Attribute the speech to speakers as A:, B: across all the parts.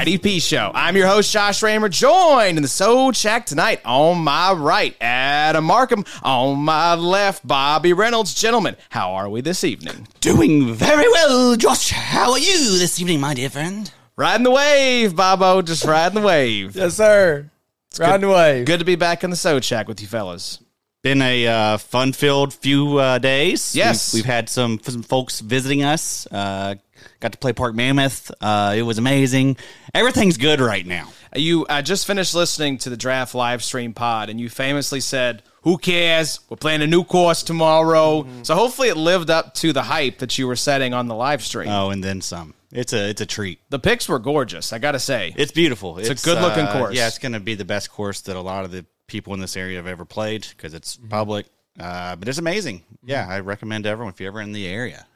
A: welcome to the IDP show. I'm your host, Josh Raymer, joined in the Sode Shack tonight on my right, Adam Markham, on my left, Bobby Reynolds. Gentlemen, how are we this evening?
B: Doing very well, Josh. How are you this evening, my dear friend?
A: Riding the wave, Bobo, just riding the wave.
C: Yes, sir. Riding away.
A: Good to be back in the Sode Shack with you fellas.
B: Been a uh, fun-filled few uh, days.
A: Yes.
B: we've, we've had some some folks visiting us. Uh, got to play Park Mammoth. Uh, it was amazing. Everything's good right now.
A: You I just finished listening to the draft live stream pod, and you famously said, "Who cares? We're playing a new course tomorrow." So hopefully, it lived up to the hype that you were setting on the live stream.
B: Oh, and then some. It's a it's a treat.
A: the pics were gorgeous. I got to say,
B: It's beautiful.
A: It's a good-looking
B: uh,
A: course.
B: Yeah, it's going to be the best course that a lot of the people in this area have ever played because it's public. Uh, but it's amazing. Yeah, I recommend to everyone if you're ever in the area.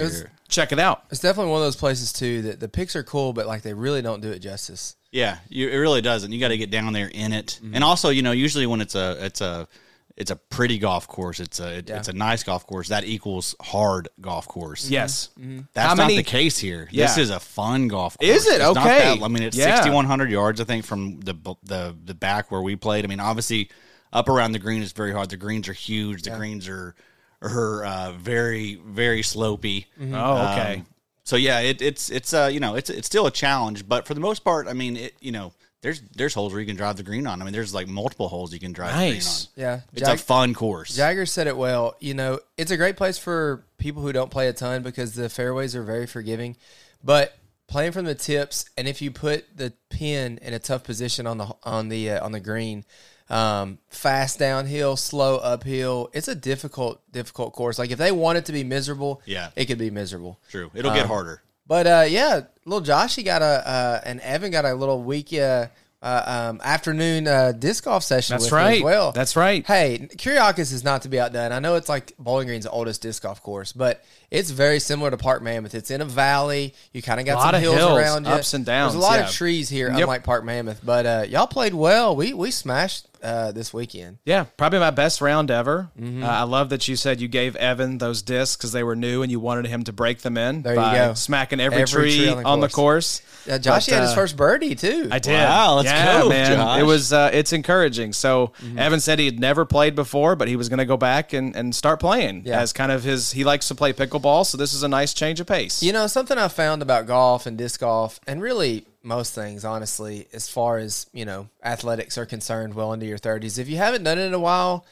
C: Was-
B: You're-
A: check it out.
C: It's definitely one of those places too that the pics are cool, but like they really don't do it justice.
B: Yeah, you, it really doesn't. You got to get down there in it,
A: Mm-hmm.
B: and also, you know, usually when it's a it's a it's a pretty golf course, it's a it-
C: Yeah.
B: it's a nice golf course. That equals hard golf course.
A: Yes.
B: that's
A: How
B: not
A: many-
B: the case here.
A: Yeah.
B: This is a fun golf. course.
A: Is it?
B: It's not
A: Okay.
B: that- I mean, it's
A: Yeah.
B: sixty one hundred yards, I think, from the bu- the the back where we played. I mean, obviously, up around the green is very hard. The greens are huge. The greens are are uh, very very slopey.
A: Oh, okay.
B: Um, so yeah, it, it's it's uh you know it's it's still a challenge, but for the most part, I mean it you know there's there's holes where you can drive the green on. I mean there's like multiple holes you can drive
A: Nice.
B: the green on.
C: Yeah,
B: It's a fun course.
C: Jagger said it well. You know, it's a great place for people who don't play a ton because the fairways are very forgiving. But playing from the tips, and if you put the pin in a tough position on the on the uh, on the green, um, fast downhill, slow uphill, it's a difficult difficult course. Like if they want it to be miserable,
B: Yeah.
C: it could be miserable.
B: True, it'll
C: Um,
B: get harder.
C: But uh, yeah, little Joshy got a uh, and Evan got a little week uh, uh, um, afternoon uh, disc golf session.
A: That's
C: with me as
A: right.
C: well,
A: That's right.
C: Hey, Kereiakes is not to be outdone. I know it's like Bowling Green's oldest disc golf course, but it's very similar to Park Mammoth. It's in a valley. You kind of got a
A: Lot
C: some
A: of
C: hills,
A: hills,
C: around you,
A: ups and downs,
C: There's a lot
A: yeah.
C: of trees here,
A: Yep.
C: unlike Park Mammoth. But uh, y'all played well. We we smashed uh, this weekend.
A: Yeah, probably my best round ever.
C: Mm-hmm.
A: Uh, I love that you said you gave Evan those discs because they were new and you wanted him to break them in
C: There you go.
A: smacking every,
C: Every
A: tree,
C: tree
A: on,
C: on
A: the,
C: the
A: course.
C: Uh, Joshy
A: But,
C: had his
A: uh,
C: first birdie too.
A: I did.
B: Wow, let's
A: yeah,
B: go,
A: man.
B: Josh.
A: It was uh, it's encouraging. So Evan said he had never played before, but he was going to go back and, and start playing
C: Yeah.
A: as kind of his. He likes to play pickleball, so this is a nice change of pace.
C: You know, something I found about golf and disc golf, and really most things, honestly, as far as, you know, athletics are concerned well into your 30s, if you haven't done it in a while,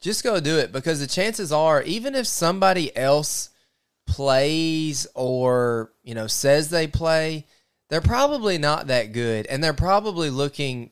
C: just go do it because the chances are, even if somebody else plays or, you know, says they play, they're probably not that good. And they're probably looking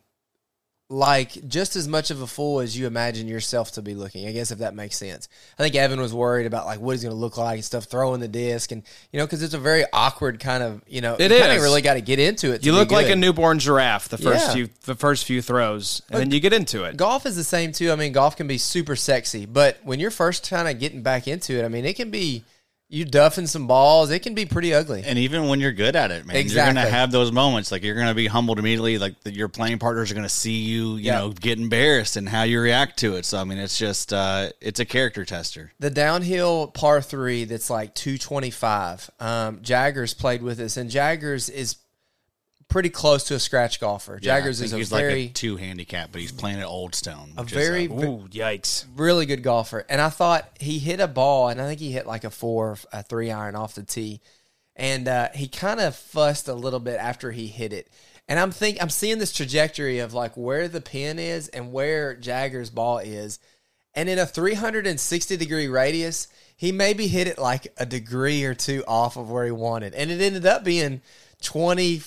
C: like just as much of a fool as you imagine yourself to be looking. I guess if that makes sense. I think Evan was worried about like what he's going to look like and stuff, throwing the disc, and you know, because it's a very awkward kind of you know.
A: It
C: you
A: is.
C: really got to get into it.
A: you look like a newborn giraffe the first
C: Yeah.
A: few the first few throws, and then you get into it.
C: Golf is the same too. I mean, golf can be super sexy, but when you're first kind of getting back into it, I mean, it can be you duffing some balls. It can be pretty ugly.
B: And even when you're good at it, man, you're gonna have those moments. Like you're gonna be humbled immediately. Like that your playing partners are gonna see you, you
C: Yeah.
B: know, get embarrassed and how you react to it. So I mean, it's just uh, it's a character tester.
C: the downhill par three that's like 225. Um, Jaggers played with us, and Jaggers is pretty close to a scratch golfer.
B: Yeah,
C: Jaggers is a
B: he's
C: very
B: like a two handicap, but he's playing at Olde Stone.
C: a
B: which is,
C: very
A: Ooh, yikes!
C: really good golfer. And I thought he hit a ball, and I think he hit like a four, a three iron off the tee, and uh, he kind of fussed a little bit after he hit it. And I'm think I'm seeing this trajectory of like where the pin is and where Jagger's ball is, and in a 360 degree radius, he maybe hit it like a degree or two off of where he wanted, and it ended up being 20,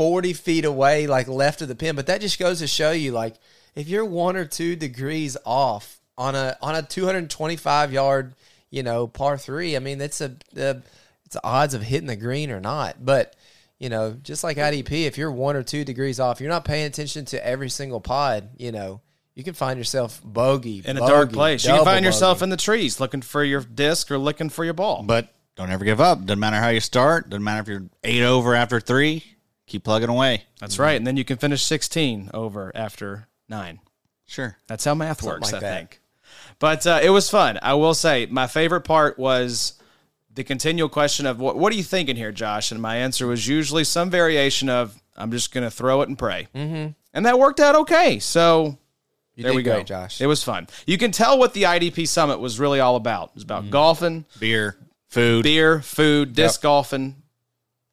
C: 40 feet away, like left of the pin. But that just goes to show you, like, if you're one or two degrees off on a on a 225 yard, you know, par three, I mean, that's a, the it's the odds of hitting the green or not. But you know, just like IDP, if you're one or two degrees off, you're not paying attention to every single pod. You know, you can find yourself bogey
A: In a
C: bogey,
A: dark place, you can find yourself
C: bogey.
A: in the trees looking for your disc or looking for your ball.
B: But don't ever give up. Doesn't matter how you start. Doesn't matter if you're eight over after three. Keep plugging away.
A: That's right, and then you can finish sixteen over after nine.
B: Sure.
A: That's how math works,
C: like
A: I
C: that.
A: think. But uh, it was fun. I will say my favorite part was the continual question of what what are you thinking here, Josh? And my answer was usually some variation of I'm just going to throw it and pray, mm-hmm. and that worked out okay. So
C: You
A: there we go,
C: great, Josh.
A: It was fun. You can tell what the IDP summit was really all about. It was about golfing,
B: Beer, food.
A: beer, food, disc golfing,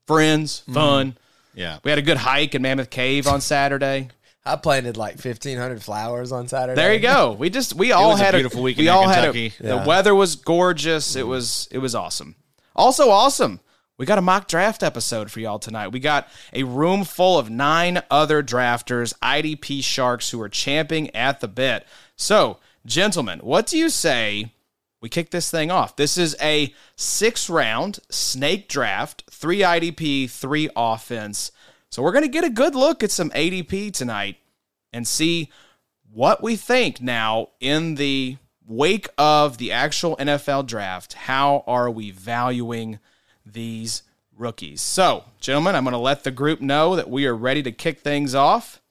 A: friends, fun.
B: Yeah.
A: We had a good hike in Mammoth Cave on Saturday.
C: I planted like 1,500 flowers on Saturday.
A: There you go. We just we all
B: had a
A: had
B: beautiful weekend
A: We
B: in
A: all had
B: Kentucky.
A: a,
C: Yeah.
A: the weather was gorgeous. It was it was awesome. Also awesome. We got a mock draft episode for y'all tonight. We got a room full of nine other drafters, IDP sharks who are champing at the bit. So, gentlemen, what do you say we kick this thing off? This is a six round snake draft, three IDP, three offense. So, we're going to get a good look at some ADP tonight and see what we think now in the wake of the actual NFL draft. How are we valuing these rookies? So, gentlemen, I'm going to let the group know that we are ready to kick things off.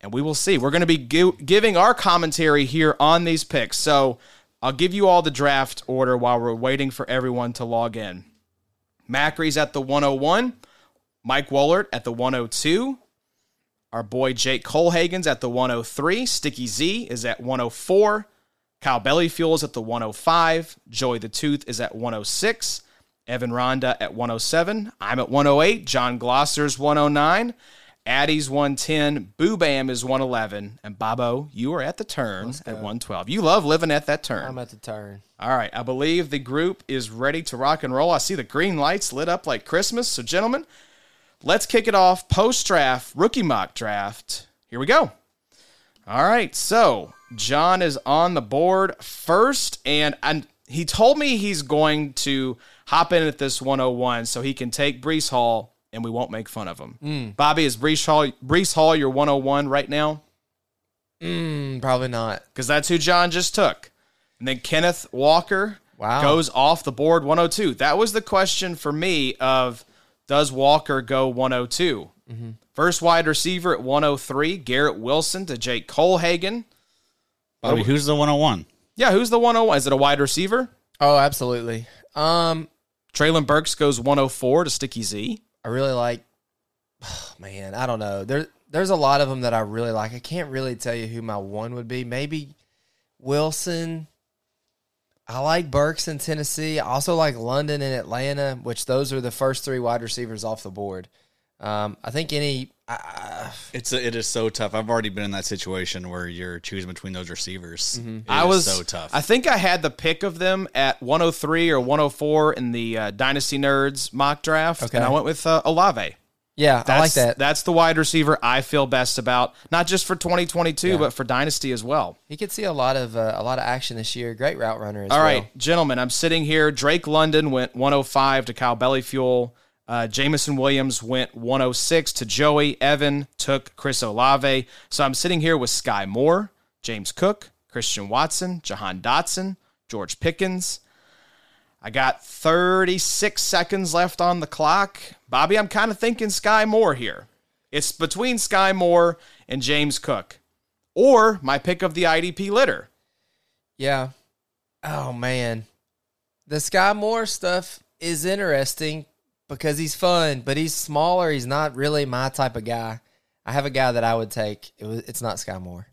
A: And we will see. We're going to be gi- giving our commentary here on these picks. So, I'll give you all the draft order while we're waiting for everyone to log in. Macri's at the 101, Mike Woellert at the 102, our boy Jake Kohlhagen's at the 103. Sticky Z is at 104. Kyle Bellefeuil is at the 105. Joey the Tooth is at 106. Evan Ronda at 107. I'm at 108. Jon Glosser's 109. Addie's 110. Boobam is 111. And Bobo, you are at the turn at 112. You love living at that turn.
C: I'm at the turn.
A: All right, I believe the group is ready to rock and roll. I see the green lights lit up like Christmas. So, gentlemen, let's kick it off. Post draft, rookie mock draft. Here we go. All right, so John is on the board first, and and he told me he's going to hop in at this 101 so he can take Breece Hall and we won't make fun of him. Bobby, is Breece Hall, Breece Hall your 101 right now?
C: Mm, probably not.
A: because that's who John just took. And then Kenneth Walker
C: Wow.
A: goes off the board 102. That was the question for me of does Walker go 102? First wide receiver at 103, Garrett Wilson to Jake Kohlhagen.
B: Bobby, who's the 101?
A: Yeah, who's the 101? Is it a wide receiver?
C: Oh, absolutely. Um,
A: Treylon Burks goes 104 to Sticky Z.
C: I really like. man, I don't know. There, there's a lot of them that I really like. I can't really tell you who my one would be. Maybe Wilson. I like Burks in Tennessee. I also like London and Atlanta, which those are the first three wide receivers off the board. Um, I think any. I,
B: It's a, it is so tough. I've already been in that situation where you're choosing between those receivers. It
A: I
B: is
A: was
B: so tough.
A: I think I had the pick of them at 103 or 104 in the uh, Dynasty Nerds mock draft,
C: Okay.
A: and I went with uh, Olave.
C: yeah, I like
A: That's,
C: that.
A: That's the wide receiver I feel best about, not just for 2022, but for Dynasty as well.
C: He could see a lot of uh, a lot of action this year. Great route runner as
A: All
C: well.
A: right, gentlemen, I'm sitting here. Drake London went 105 to Kyle Bellefeuil. Uh, Jameson Williams went 106 to Joey. Evan took Chris Olave. So I'm sitting here with Skyy Moore, James Cook, Christian Watson, Jahan Dotson, George Pickens. I got 36 seconds left on the clock. Bobby, I'm kind of thinking Skyy Moore here. It's between Skyy Moore and James Cook, or my pick of the IDP litter.
C: Yeah. Oh man, the Skyy Moore stuff is interesting because he's fun, but he's smaller. He's not really my type of guy. I have a guy that I would take. It was, it's not Skyy Moore.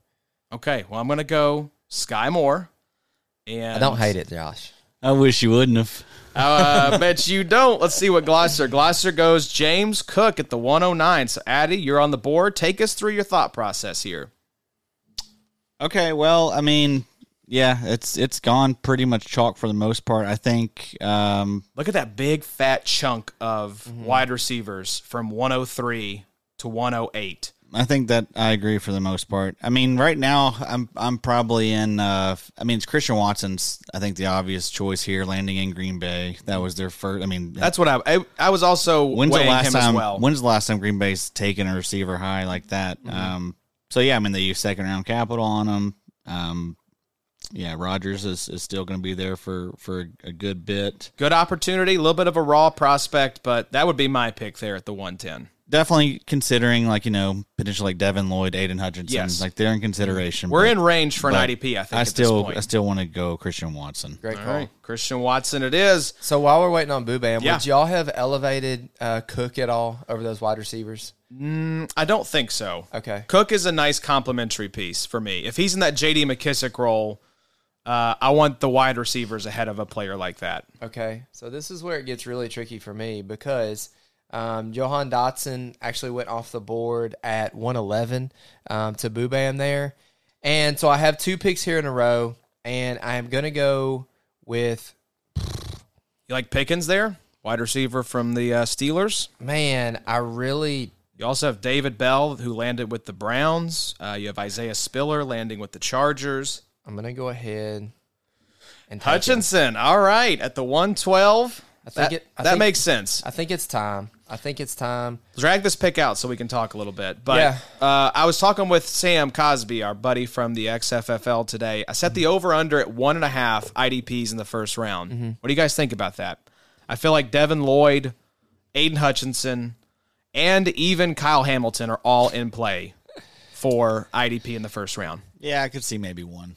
A: Okay, well, I'm going to go Skyy Moore. And
C: I don't hate it, Josh.
B: I wish you wouldn't have.
A: Uh, bet you don't. Let's see what Glosser. Glosser goes James Cook at the 109. So, Addy, you're on the board. Take us through your thought process here.
B: Okay, well, I mean, yeah, it's it's gone pretty much chalk for the most part. I think um,
A: Look at that big fat chunk of wide receivers from 103 to 108.
B: I think that I agree for the most part. I mean, right now I'm I'm probably in. Uh, I mean, it's Christian Watson's. I think the obvious choice here, landing in Green Bay. That was their first. I mean,
A: That's what I I, I was also
B: when's the
A: weighing
B: last
A: him
B: time?
A: as well.
B: When's the last time Green Bay's taken a receiver high like that? Um, so yeah, I mean they use second round capital on him. Um, yeah, Rodgers is, is still going to be there for for a good bit.
A: Good opportunity, a little bit of a raw prospect, but that would be my pick there at the 110.
B: definitely considering like you know potentially like Devin Lloyd, Aidan Hutchinson,
A: Yes.
B: like they're in consideration.
A: We're
B: but-
A: in range for an
B: but
A: IDP, I think.
B: I
A: at
B: still
A: this point.
B: I still want to go Christian Watson.
C: Great
A: All
C: call.
A: right, Christian Watson, it is.
C: So while we're waiting on Boo Bam,
A: Yeah.
C: would y'all have elevated uh, Cook at all over those wide receivers?
A: I don't think so.
C: Okay.
A: Cook is a nice complimentary piece for me. If he's in that J.D. McKissic role, uh, I want the wide receivers ahead of a player like that.
C: Okay, so this is where it gets really tricky for me because um, Jahan Dotson actually went off the board at 111 um, to Boobam there. And so I have two picks here in a row, and I am going to go with,
A: You like Pickens there, wide receiver from the uh, Steelers.
C: man, I really,
A: You also have David Bell, who landed with the Browns. Uh, you have Isaiah Spiller landing with the Chargers.
C: I'm going to go ahead and take him.
A: Hutchinson, all right, at the 112.
C: I think
A: that
C: it- I
A: that
C: think-
A: makes sense.
C: I think it's time. I think it's time.
A: Drag this pick out so we can talk a little bit. But
C: Yeah.
A: uh, I was talking with Sam Cosby, our buddy from the XFFL today. I set the over under at one and a half IDPs in the first round.
C: Mm-hmm.
A: What do you guys think about that? I feel like Devin Lloyd, Aidan Hutchinson, and even Kyle Hamilton are all in play for IDP in the first round.
B: Yeah, I could see maybe one.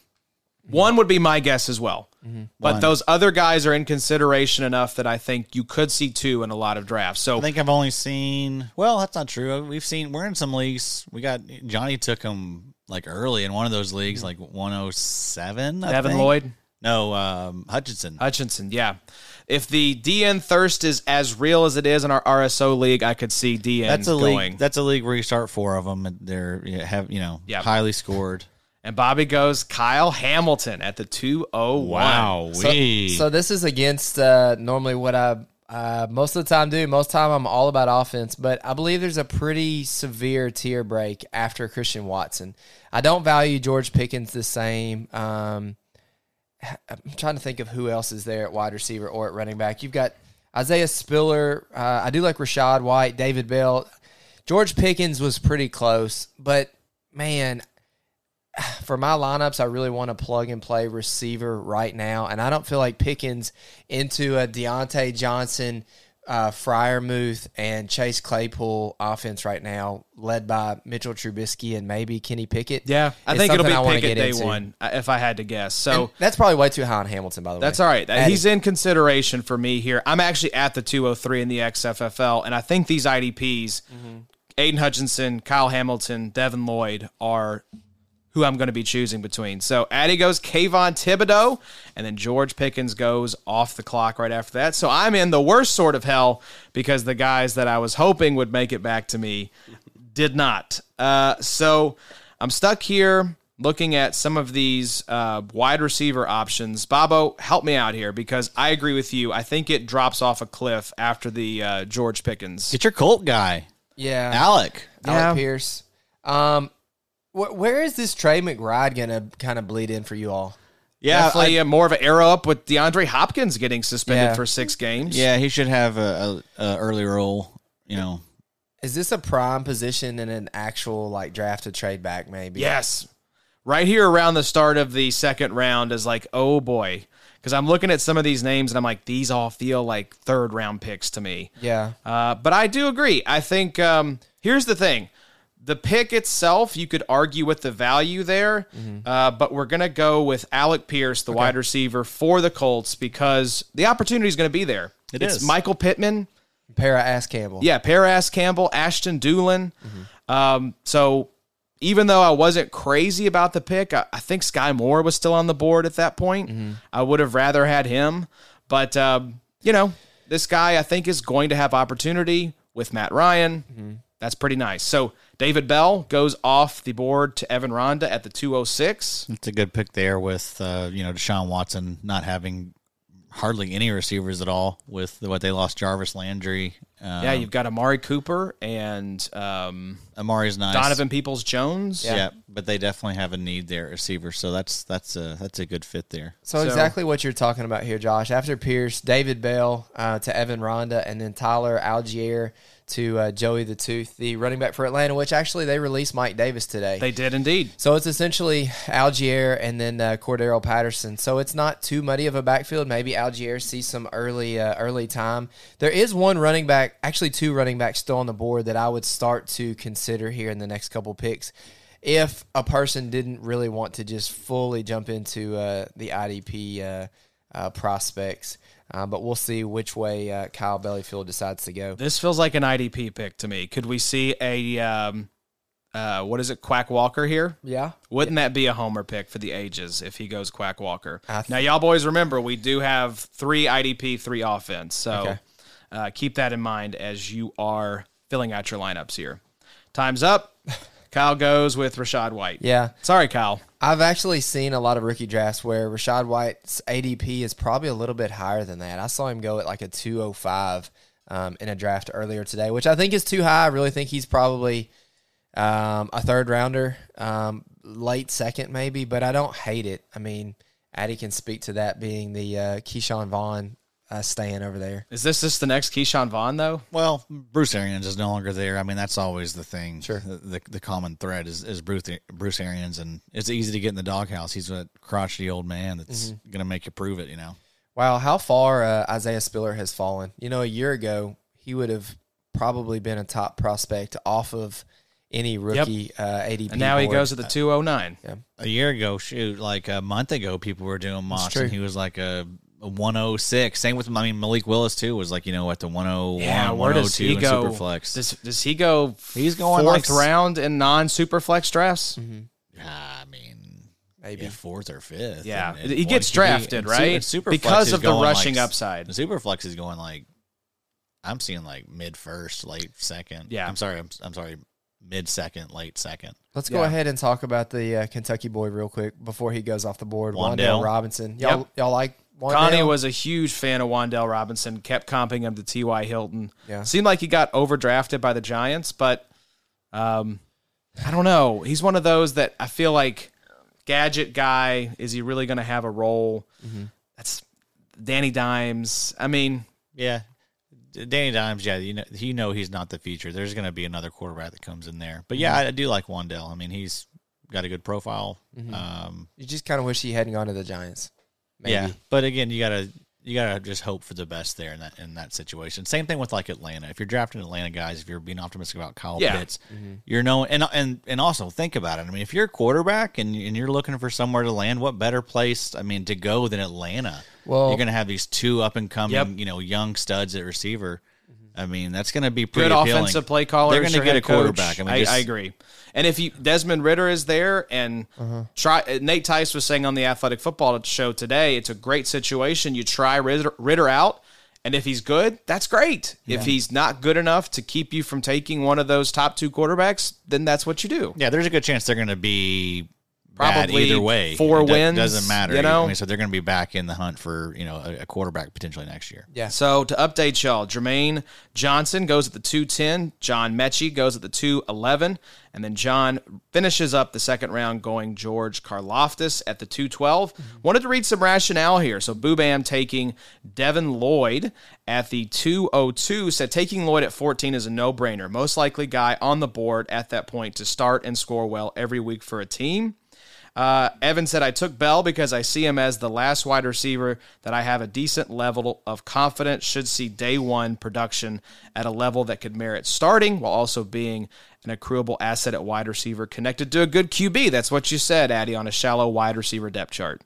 A: One would be my guess as well. But
B: One.
A: those other guys are in consideration enough that I think you could see two in a lot of drafts. So
B: I think I've only seen. Well, that's not true. We've seen. We're in some leagues. We got Johnny took him like early in one of those leagues, like 107. I
A: Devin
B: think.
A: Lloyd,
B: No, um, Hutchinson.
A: Hutchinson, yeah. If the DN thirst is as real as it is in our RSO league, I could see DN
B: that's a
A: going.
B: league. That's a league where you start four of them, and they're you have you know highly scored.
A: And Bobby goes Kyle Hamilton at the 201.
C: So, so this is against uh, normally what I uh, most of the time do. Most time I'm all about offense, but I believe there's a pretty severe tier break after Christian Watson. I don't value George Pickens the same. Um, I'm trying to think of who else is there at wide receiver or at running back. You've got Isaiah Spiller. Uh, I do like Rachaad White, David Bell. George Pickens was pretty close, but man, for my lineups, I really want to plug and play receiver right now, and I don't feel like Pickens into a Diontae Johnson, uh, Freiermuth, and Chase Claypool offense right now, led by Mitchell Trubisky and maybe Kenny Pickett.
A: Yeah, I think it'll be
C: I
A: Pickett day
C: into.
A: one, uh, if I had to guess. So
C: And that's probably way too high on Hamilton, by the way.
A: That's all right.
C: Addie.
A: He's in consideration for me here. I'm actually at the 203 in the XFFL, and I think these IDPs, Aidan Hutchinson, Kyle Hamilton, Devin Lloyd, are who I'm going to be choosing between. So Addy goes Kayvon Thibodeaux, and then George Pickens goes off the clock right after that. So I'm in the worst sort of hell because the guys that I was hoping would make it back to me did not. Uh, so I'm stuck here looking at some of these uh, wide receiver options. Bobo, help me out here because I agree with you. I think it drops off a cliff after the uh, George Pickens.
B: Get your Colt guy,
C: yeah,
B: Alec.
A: Yeah.
C: Alec Pierce. Um, wh- where is this Trey McBride gonna kind of bleed in for you all?
B: Yeah,
A: Definitely
B: I-
A: uh, more of an arrow up with DeAndre Hopkins getting suspended
C: Yeah.
A: for six games.
B: yeah, he should have a, a, a early role. You know,
C: Is this a prime position in an actual like draft to trade back? Maybe.
A: Yes. Right here around the start of the second round is like, oh boy. Because I'm looking at some of these names and I'm like, these all feel like third round picks to me.
C: Yeah.
A: Uh, but I do agree. I think um, here's the thing: the pick itself, you could argue with the value there,
C: Mm-hmm.
A: uh, but we're gonna go with Alec Pierce, the wide receiver for the Colts, because the opportunity is gonna be there.
B: It
A: it's
B: is.
A: Michael Pittman,
C: Parris Campbell.
A: yeah, Parris Campbell, Ashton Dulin. Um, so even though I wasn't crazy about the pick, I, I think Skyy Moore was still on the board at that point. I would have rather had him, but um, you know, this guy I think is going to have opportunity with Matt Ryan. That's pretty nice. So David Bell goes off the board to Evan Ronda at the 206.
B: it's a good pick there with uh, you know Deshaun Watson not having hardly any receivers at all with what they lost Jarvis Landry. Um,
A: Yeah, you've got Amari Cooper and um,
B: Amari's nice.
A: Donovan Peoples Jones.
B: Yeah. but they definitely have a need there at receiver, so that's that's a that's a good fit there.
C: So,
A: So-
C: exactly what you're talking about here, Josh. After Pierce, David Bell uh, to Evan Ronda, and then Tyler Allgeier to uh, Joey the Tooth, the running back for Atlanta. Which actually they released Mike Davis today.
A: They did indeed.
C: so it's essentially Allgeier and then uh, Cordarrelle Patterson. So it's not too muddy of a backfield. Maybe Allgeier sees some early uh, early time. There is one running back actually two running backs still on the board that I would start to consider here in the next couple picks. If a person didn't really want to just fully jump into uh, the IDP uh, uh, prospects, uh, but we'll see which way uh, Kyle Bellefeuil decides to go.
A: This feels like an IDP pick to me. Could we see a um, uh, what is it, Quay Walker here?
C: Yeah,
A: Wouldn't that be a homer pick for the ages if he goes Quay Walker?
C: Th-
A: now, y'all boys remember we do have three IDP, three offense. So
C: Okay.
A: uh, keep that in mind as you are filling out your lineups here. Time's up. Kyle goes with Rachaad White.
C: yeah.
A: Sorry, Kyle.
C: I've actually seen a lot of rookie drafts where Rachaad White's ADP is probably a little bit higher than that. I saw him go at like a 205 um, in a draft earlier today, which I think is too high. I really think he's probably um, a third rounder, um, late second maybe, but I don't hate it. I mean, Addy can speak to that being the uh, Ke'Shawn Vaughn uh, staying over there.
A: Is this just the next Ke'Shawn Vaughn, though?
B: Well, Bruce Arians is no longer there. I mean, that's always the thing.
C: Sure.
B: The the, the common thread is, is Bruce Bruce Arians, and it's easy to get in the doghouse. He's a crotchety old man that's
C: Mm-hmm.
B: going to make you prove it. You know.
C: Wow, how far uh, Isaiah Spiller has fallen. You know, a year ago, he would have probably been a top prospect off of any rookie uh, ADP.
A: And now he goes at the 209.
B: yeah A year ago, shoot, like a month ago, people were doing mocks, and he was like a, a 106. Same with, I mean, Malik Willis too was like you know at the 101,
A: Yeah, where does
B: 102
A: he
B: in
A: go?
B: Superflex.
A: Does, does he go
B: He's going
A: fourth
B: like-
A: round in non superflex drafts?
B: I mean,
C: Maybe.
B: yeah, fourth or fifth.
A: Yeah.
B: And- and
A: He gets drafted,
B: And
A: right?
B: and Superflex
A: Because of the rushing
B: like,
A: upside.
B: The Superflex is going like I'm seeing like mid first, late second.
A: Yeah.
B: I'm sorry. I'm, I'm sorry. Mid second, late second.
C: Let's go
A: Yeah.
C: ahead and talk about the uh, Kentucky boy real quick before he goes off the board. Wan'Dale,
B: Wan'Dale.
C: Robinson. Y'all,
A: Yep.
C: y'all like Wan'Dale?
A: Connie was a huge fan of Wan'Dale Robinson, kept comping him to T.Y. Hilton.
C: Yeah.
A: Seemed like he got overdrafted by the Giants, but um, I don't know. He's one of those that I feel like gadget guy. Is he really going to have a role?
C: Mm-hmm.
A: That's Danny Dimes. I mean,
B: Yeah. Danny Dimes, yeah, you know, you know he's not the future. There's going to be another quarterback that comes in there. But yeah,
A: Mm-hmm.
B: I, I do like Wandell. I mean, he's got a good profile.
A: Mm-hmm.
B: Um,
C: You just kind of wish he hadn't gone to the Giants. Maybe.
B: Yeah, but again, you gotta you gotta just hope for the best there in that in that situation. Same thing with like Atlanta. If you're drafting Atlanta guys, if you're being optimistic about Kyle
A: Yeah.
B: Pitts, mm-hmm. you're knowing and and and also think about it. I mean, if you're a quarterback and and you're looking for somewhere to land, what better place? I mean, to go than Atlanta?
C: Well-
B: you're gonna have these two up and coming,
A: Yep.
B: you know, young studs at receiver. I mean, that's gonna be pretty
A: good
B: appealing.
A: offensive play caller.
B: They're gonna get
A: head
B: a quarterback. I mean,
A: I,
B: just-
A: I agree. And if you Desmond Ridder is there, and
B: Uh-huh.
A: try Nate Tice was saying on the Athletic Football Show today, it's a great situation. You try Ridder, Ritter out, and if he's good, that's great. If he's not good enough to keep you from taking one of those top two quarterbacks, then that's what you do.
B: Yeah, there's a good chance they're going to be bad
A: Probably
B: either way.
A: four
B: It
A: wins,
B: doesn't matter.
A: you know?
B: I mean, so they're going to be back in the hunt for you know a, a quarterback potentially next year.
C: Yeah.
A: So to update y'all, Jermaine Johnson goes at the 210, John Mechie goes at the 211, and then John finishes up the second round going George Karlaftis at the 212. Mm-hmm. Wanted to read some rationale here. So Boobam taking Devin Lloyd at the 202 said taking Lloyd at 14 is a no-brainer. Most likely guy on the board at that point to start and score well every week for a team. Uh, Evan said, I took Bell because I see him as the last wide receiver that I have a decent level of confidence, should see day one production at a level that could merit starting while also being an accruable asset at wide receiver connected to a good QB. That's what you said, Addy, on a shallow wide receiver depth chart.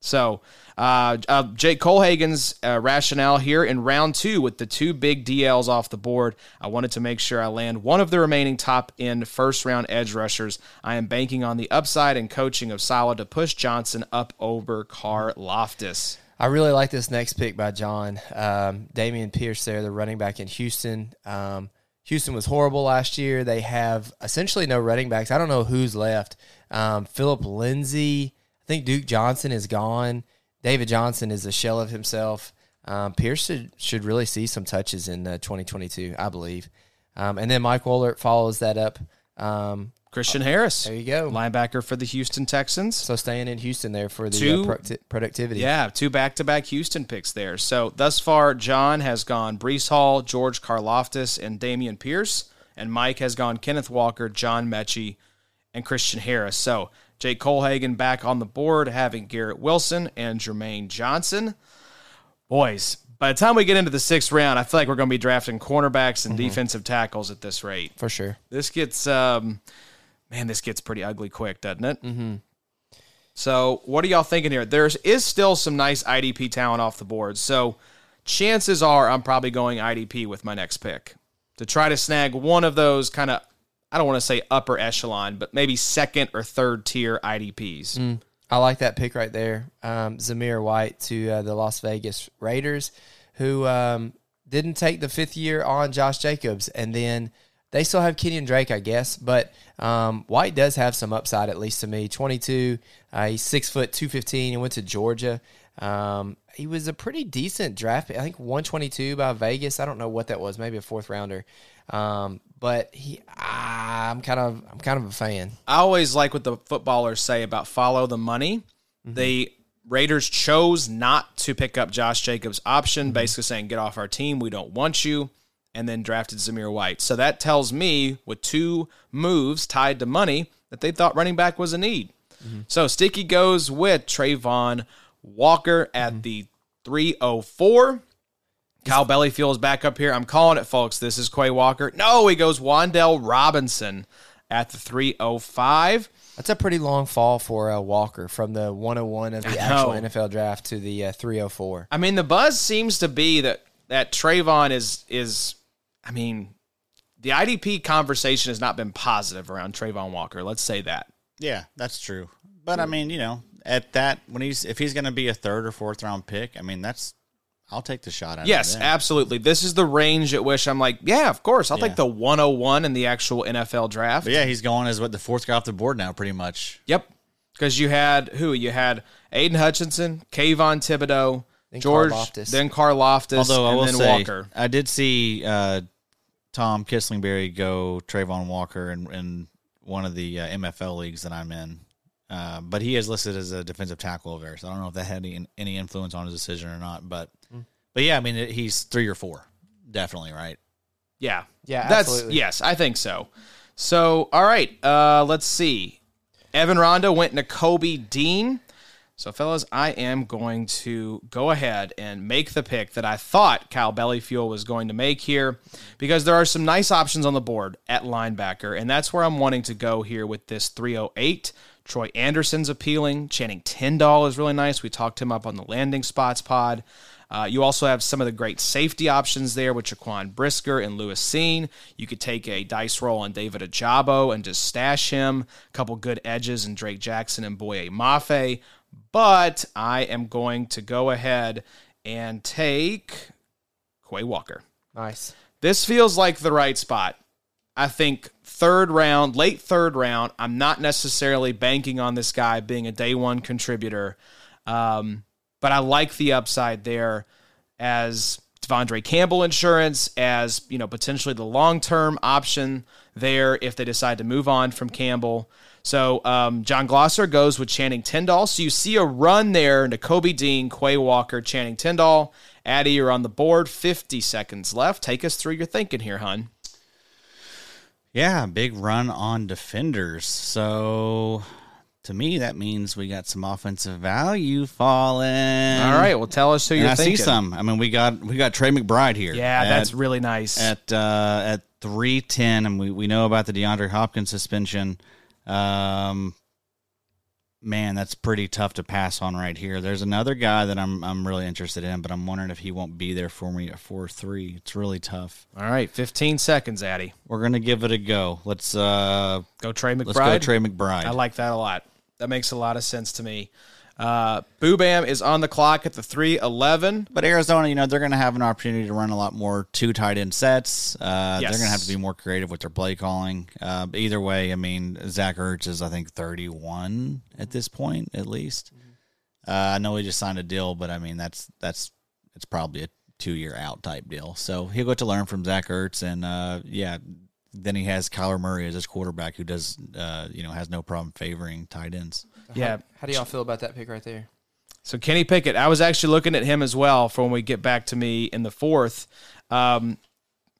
A: So, uh, uh, Jake Kohlhagen's uh, rationale here in round two with the two big DLs off the board. I wanted to make sure I land one of the remaining top end first round edge rushers. I am banking on the upside and coaching of Salah to push Johnson up over Karlaftis.
C: I really like this next pick by John. Um, Dameon Pierce there, the running back in Houston. Um, Houston was horrible last year. They have essentially no running backs. I don't know who's left. Um, Phillip Lindsay. I think Duke Johnson is gone. David Johnson is a shell of himself. Um, Pierce should, should really see some touches in uh, 2022, I believe. Um, and then Mike Wollert follows that up. Um,
A: Christian Harris,
C: there you go.
A: linebacker for the Houston Texans.
C: So staying in Houston there for the
A: Two-
C: uh, producti- productivity.
A: Yeah, two back-to-back Houston picks there. So thus far, John has gone Breece Hall, George Karlaftis, and Dameon Pierce, and Mike has gone Kenneth Walker, John Mechie, and Christian Harris. So Jake Kohlhagen back on the board, having Garrett Wilson and Jermaine Johnson. Boys, by the time we get into the sixth round, I feel like we're going to be drafting cornerbacks and defensive tackles at this rate.
C: For sure.
A: This gets, um, man, this gets pretty ugly quick, doesn't it? Mm-hmm. So, what are y'all thinking here? There is still some nice IDP talent off the board. So, chances are I'm probably going IDP with my next pick to try to snag one of those kind of, I don't want to say upper echelon, but maybe second or third tier IDPs.
C: I like that pick right there. Um, Zamir White to uh, the Las Vegas Raiders, who um, didn't take the fifth year on Josh Jacobs. And then they still have Kenyon Drake, I guess. But um, White does have some upside, at least to me. 22, uh, he's six foot, 215, and went to Georgia. Um, he was a pretty decent draft pick. I think 122 by Vegas. I don't know what that was, maybe a fourth rounder. Um, but he, ah, I'm kind of, I'm kind of a fan.
A: I always like what the footballers say about follow the money. The Raiders chose not to pick up Josh Jacobs' option, basically saying, get off our team. We don't want you. And then drafted Zamir White. So that tells me, with two moves tied to money, that they thought running back was a need. So Sticky goes with Travon Walker at the 304. Kyle Bellefeuil is back up here. I'm calling it, folks. This is Quay Walker. No, he goes Wan'Dale Robinson at the 305.
C: That's a pretty long fall for uh, Walker from the 101 of the actual. NFL draft to the uh, 304.
A: I mean, the buzz seems to be that that Travon is is. I mean, the IDP conversation has not been positive around Travon Walker. Let's say that.
B: Yeah, that's true. But I mean, you know, at that when he's if he's going to be a third or fourth round pick, I mean, that's I'll take the shot at it.
A: Yes,
B: it.
A: absolutely. This is the range at which I'm like, yeah, of course. I'll
B: Yeah.
A: take the 101 in the actual NFL draft.
B: But yeah, he's going as what the fourth guy off the board now, pretty much.
A: Yep. Because you had who? You had Aidan Hutchinson, Kayvon Thibodeaux,
C: Then
A: George,
C: Karlaftis.
A: then Karlaftis,
B: Although I
A: and
B: will
A: then
B: say,
A: Walker.
B: I did see uh, Tom Kislingbury go Travon Walker in, in one of the uh, MFL leagues that I'm in. Uh, but he is listed as a defensive tackle over there, so I don't know if that had any, any influence on his decision or not. But but yeah, I mean it, he's three or four, definitely right.
A: Yeah.
C: Yeah,
A: That's
C: absolutely.
A: yes, I think so. So, all right, uh, let's see. Evan Ronda went to Kobe Dean. So, fellas, I am going to go ahead and make the pick that I thought Kyle Bellefeuil was going to make here because there are some nice options on the board at linebacker, and that's where I'm wanting to go here with this 308. Troy Anderson's appealing. Channing Tindall is really nice. We talked him up on the landing spots pod. Uh, you also have some of the great safety options there with Jaquan Brisker and Lewis Cine. You could take a dice roll on David Ojabo and just stash him. A couple good edges and Drake Jackson and Boye Mafe. But I am going to go ahead and take Quay Walker.
C: Nice.
A: This feels like the right spot. I think third round, late third round. I'm not necessarily banking on this guy being a day one contributor, um, but I like the upside there as De'Vondre Campbell insurance, as you know, potentially the long term option there if they decide to move on from Campbell. So um, Jon Glosser goes with Channing Tindall. So you see a run there into Kobe Dean, Quay Walker, Channing Tindall. Addy, you're on the board. 50 seconds left. Take us through your thinking here, hun.
B: Yeah, big run on defenders. So to me, that means we got some offensive value falling.
A: All right, well, tell us who
B: And
A: you're
B: I
A: thinking.
B: see some. I mean, we got we got Trey McBride here.
A: Yeah,
B: at-
A: that's really nice.
B: at uh, at three ten, and we, we know about the DeAndre Hopkins suspension. Um, man, that's pretty tough to pass on right here. There's another guy that I'm I'm really interested in, but I'm wondering if he won't be there for me at four three. It's really tough.
A: All right, 15 seconds, Addy.
B: We're gonna give it a go. Let's uh
A: Go Trey McBride.
B: let's go Trey McBride.
A: I like that a lot. That makes a lot of sense to me. Uh, Boobam is on the clock at the 311.
B: But Arizona, you know, they're going to have an opportunity to run a lot more two tight end sets. Uh,
A: Yes.
B: They're going to have to be more creative with their play calling. Uh, either way, I mean, Zach Ertz is, I think, 31 at this point, at least. Uh, I know he just signed a deal, but I mean, that's that's it's probably a two year out type deal. So he'll get to learn from Zach Ertz, and uh, yeah, then he has Kyler Murray as his quarterback, who does, uh, you know, has no problem favoring tight ends.
A: Yeah.
C: How do y'all feel about that pick right there?
A: So Kenny Pickett, I was actually looking at him as well for when we get back to me in the fourth. Um,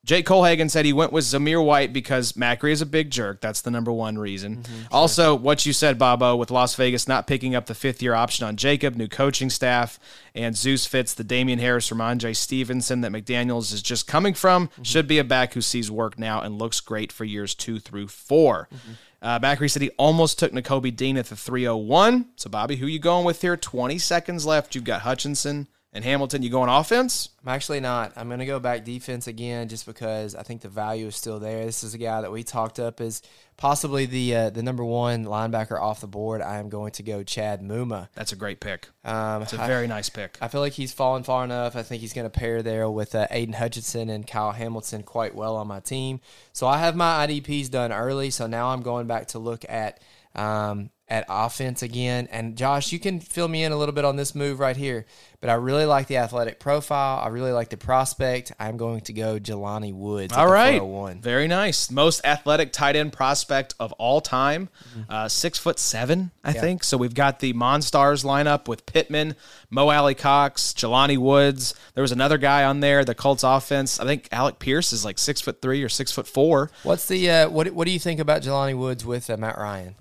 A: Jake Kohlhagen said he went with Zamir White because Macri is a big jerk. That's the number one reason.
C: Mm-hmm.
A: Also, what you said, Bobo, with Las Vegas not picking up the fifth year option on Jacob, new coaching staff, and Zeus fits the Damien Harris from Andre Stevenson that McDaniels is just coming from.
C: Mm-hmm.
A: Should be a back who sees work now and looks great for years two through 4
C: Mm-hmm.
A: Uh, said he almost took Nakobe Dean at the 301. So, Bobby, who you going with here? 20 seconds left. You've got Hutchinson and Hamilton. You going offense?
C: I'm actually not. I'm going to go back defense again just because I think the value is still there. This is a guy that we talked up as possibly the uh, the number one linebacker off the board. I am going to go Chad Muma.
A: That's a great pick.
C: Um,
A: It's a very nice pick.
C: I feel like he's fallen far enough. I think he's going to pair there with uh, Aidan Hutchinson and Kyle Hamilton quite well on my team. So I have my IDPs done early. So now I'm going back to look at um, at offense again. And Josh, you can fill me in a little bit on this move right here. But I really like the athletic profile. I really like the prospect. I'm going to go Jelani Woods.
A: All right,
C: 401.
A: very nice. Most athletic tight end prospect of all time, uh, six foot seven, I think. So we've got the Monstars lineup with Pittman, Mo Alie-Cox, Jelani Woods. There was another guy on there. The Colts offense. I think Alec Pierce is like six foot three or six foot four.
C: What's the uh, what? What do you think about Jelani Woods with uh, Matt Ryan?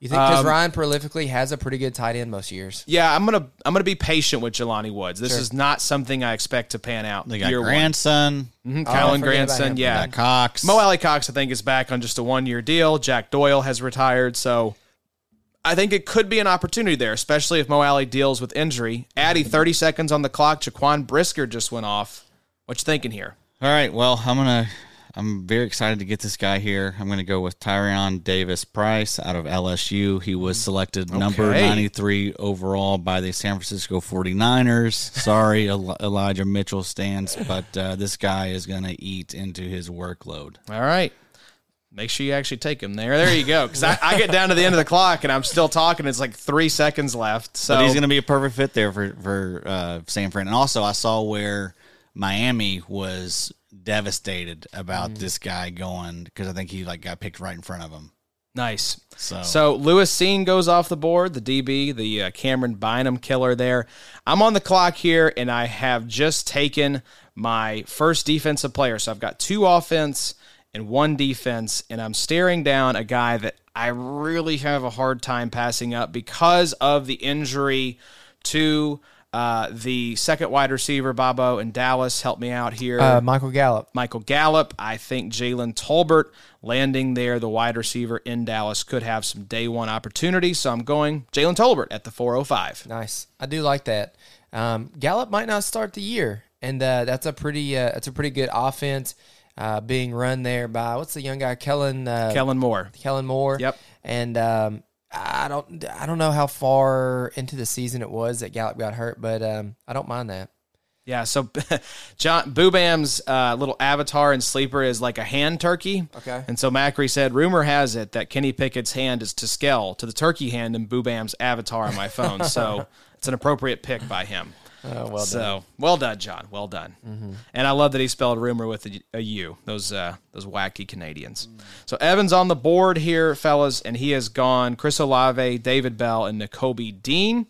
C: You think because
A: Um,
C: Ryan prolifically has a pretty good tight end most years.
A: Yeah, I'm gonna I'm gonna be patient with Jelani Woods. This is not something I expect to pan out.
B: They got
A: year
B: grandson,
A: one. Mhm,
C: Oh, I
A: Kylen
C: Granson.
A: Yeah,
B: Cox.
A: Mo Alie-Cox, I think, is back on just a one year deal. Jack Doyle has retired, so I think it could be an opportunity there, especially if Mo Alie deals with injury. Addy, 30 seconds on the clock. Jaquan Brisker just went off. What you thinking here?
B: All right. Well, I'm gonna. I'm very excited to get this guy here. I'm gonna go with Tyrion Davis Price out of LSU. He was selected number 93 overall by the San Francisco 49ers. Sorry, Elijah Mitchell stands, but uh, this guy is gonna eat into his workload.
A: All right. Make sure you actually take him there. There you go. Because I, I get down to the end of the clock and I'm still talking. It's like three seconds left. So
B: But he's going to be a perfect fit there for for uh, San Fran. And also, I saw where Miami was devastated about this guy going because I think he like got picked right in front of him.
A: Nice.
B: So,
A: So Lewis Cine goes off the board, the DB, the uh, Cameron Bynum killer there. I'm on the clock here, and I have just taken my first defensive player. So I've got two offense and one defense, and I'm staring down a guy that I really have a hard time passing up because of the injury to uh, the second wide receiver, Bobo, and Dallas. Help me out here.
C: Uh, Michael Gallup.
A: Michael Gallup. I think Jalen Tolbert landing there, the wide receiver in Dallas, could have some day one opportunity. So I'm going Jalen Tolbert at the 405.
C: Nice. I do like that. Um, Gallup might not start the year, and uh, that's a pretty uh, that's a pretty good offense uh, being run there by what's the young guy Kellen uh,
A: Kellen Moore.
C: Kellen Moore.
A: Yep.
C: And um, I don't I don't know how far into the season it was that Gallup got hurt, but um, I don't mind that.
A: Yeah, so John Boobam's uh, little avatar and sleeper is like a hand turkey.
C: Okay.
A: And so Macri said, rumor has it that Kenny Pickett's hand is to scale to the turkey hand in Boobam's avatar on my phone. so it's an appropriate pick by him.
C: Oh, well
A: So well done, John. Well done. And I love that he spelled rumor with a, a U. Those uh, those wacky Canadians. So Evans on the board here, fellas, and he has gone Chris Olave, David Bell, and Nakobe Dean.